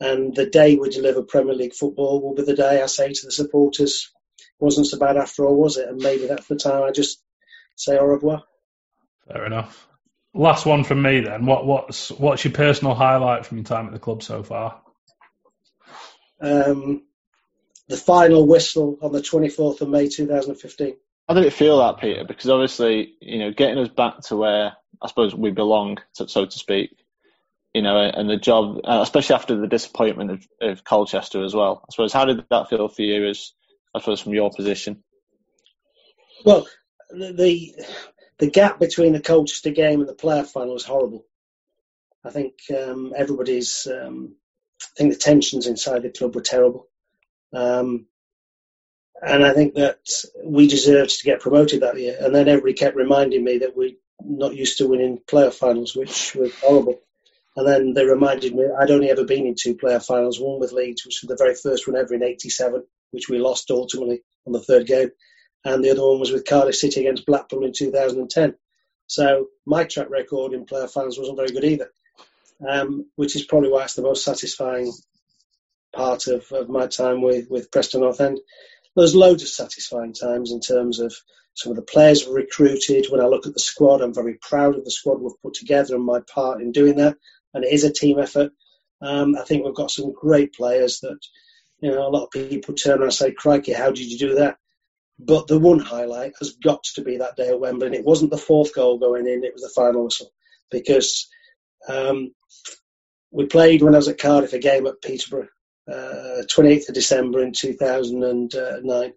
Speaker 2: And the day we deliver Premier League football will be the day I say to the supporters, wasn't so bad after all, was it? And maybe that's the time I just say au revoir.
Speaker 1: Fair enough. Last one from me then. What what's what's your personal highlight from your time at the club so far?
Speaker 2: Um, the final whistle on the 24th of May 2015.
Speaker 3: How did it feel that, Peter? Because obviously, you know, getting us back to where I suppose we belong, so to speak, you know, and the job, uh, especially after the disappointment of, of Colchester as well. I suppose, how did that feel for you, as I suppose, from your position?
Speaker 2: Well, the the gap between the Colchester game and the play-off final was horrible. I think um, everybody's. Um, I think the tensions inside the club were terrible. Um, and I think that we deserved to get promoted that year. And then everybody kept reminding me that we're not used to winning play-off finals, which was horrible. And then they reminded me I'd only ever been in two play-off finals, one with Leeds, which was the very first one ever in '87, which we lost ultimately on the third game, and the other one was with Cardiff City against Blackpool in 2010. So my track record in play-off finals wasn't very good either, um, which is probably why it's the most satisfying part of, of my time with, with Preston North End there's loads of satisfying times in terms of some of the players we've recruited. When I look at the squad, I'm very proud of the squad we've put together and my part in doing that. And it is a team effort. Um, I think we've got some great players that, you know, a lot of people turn around and say, crikey, how did you do that? But the one highlight has got to be that day at Wembley. And it wasn't the fourth goal going in, it was the final whistle. Because um, we played when I was at Cardiff a game at Peterborough uh, 28th of December in 2009,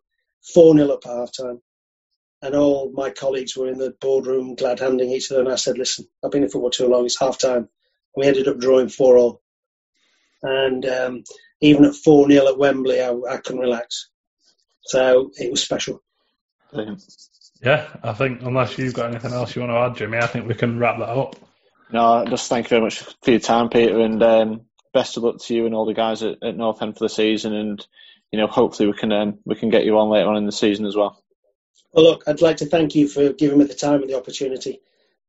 Speaker 2: 4 0 up at half time. And all my colleagues were in the boardroom glad handing each other. And I said, Listen, I've been in football too long, it's half time. We ended up drawing 4 all. And um, even at 4 0 at Wembley, I, I, couldn't relax. So it was special.
Speaker 1: Yeah, I think unless you've got anything else you want to add, Jimmy, I think we can wrap that up.
Speaker 3: No, just thank you very much for your time, Peter, and um, best of luck to you and all the guys at, at North End for the season, and you know hopefully we can um, we can get you on later on in the season as well.
Speaker 2: Well, look, I'd like to thank you for giving me the time and the opportunity,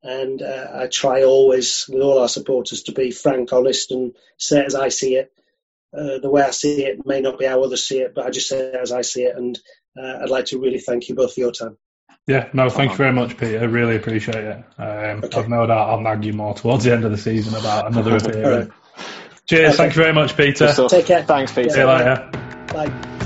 Speaker 2: and uh, I try always with all our supporters to be frank, honest, and say it as I see it. Uh, the way I see it may not be how others see it, but I just say it as I see it, and uh, I'd like to really thank you both for your time.
Speaker 1: Yeah, no, thank you very much, Peter. I really appreciate it. Um, okay. I've no doubt I'll nag you more towards the end of the season about another appearance. Cheers. Okay. Thank you very much, Peter.
Speaker 2: Take care.
Speaker 3: Thanks, Peter.
Speaker 1: See you later.
Speaker 2: Bye.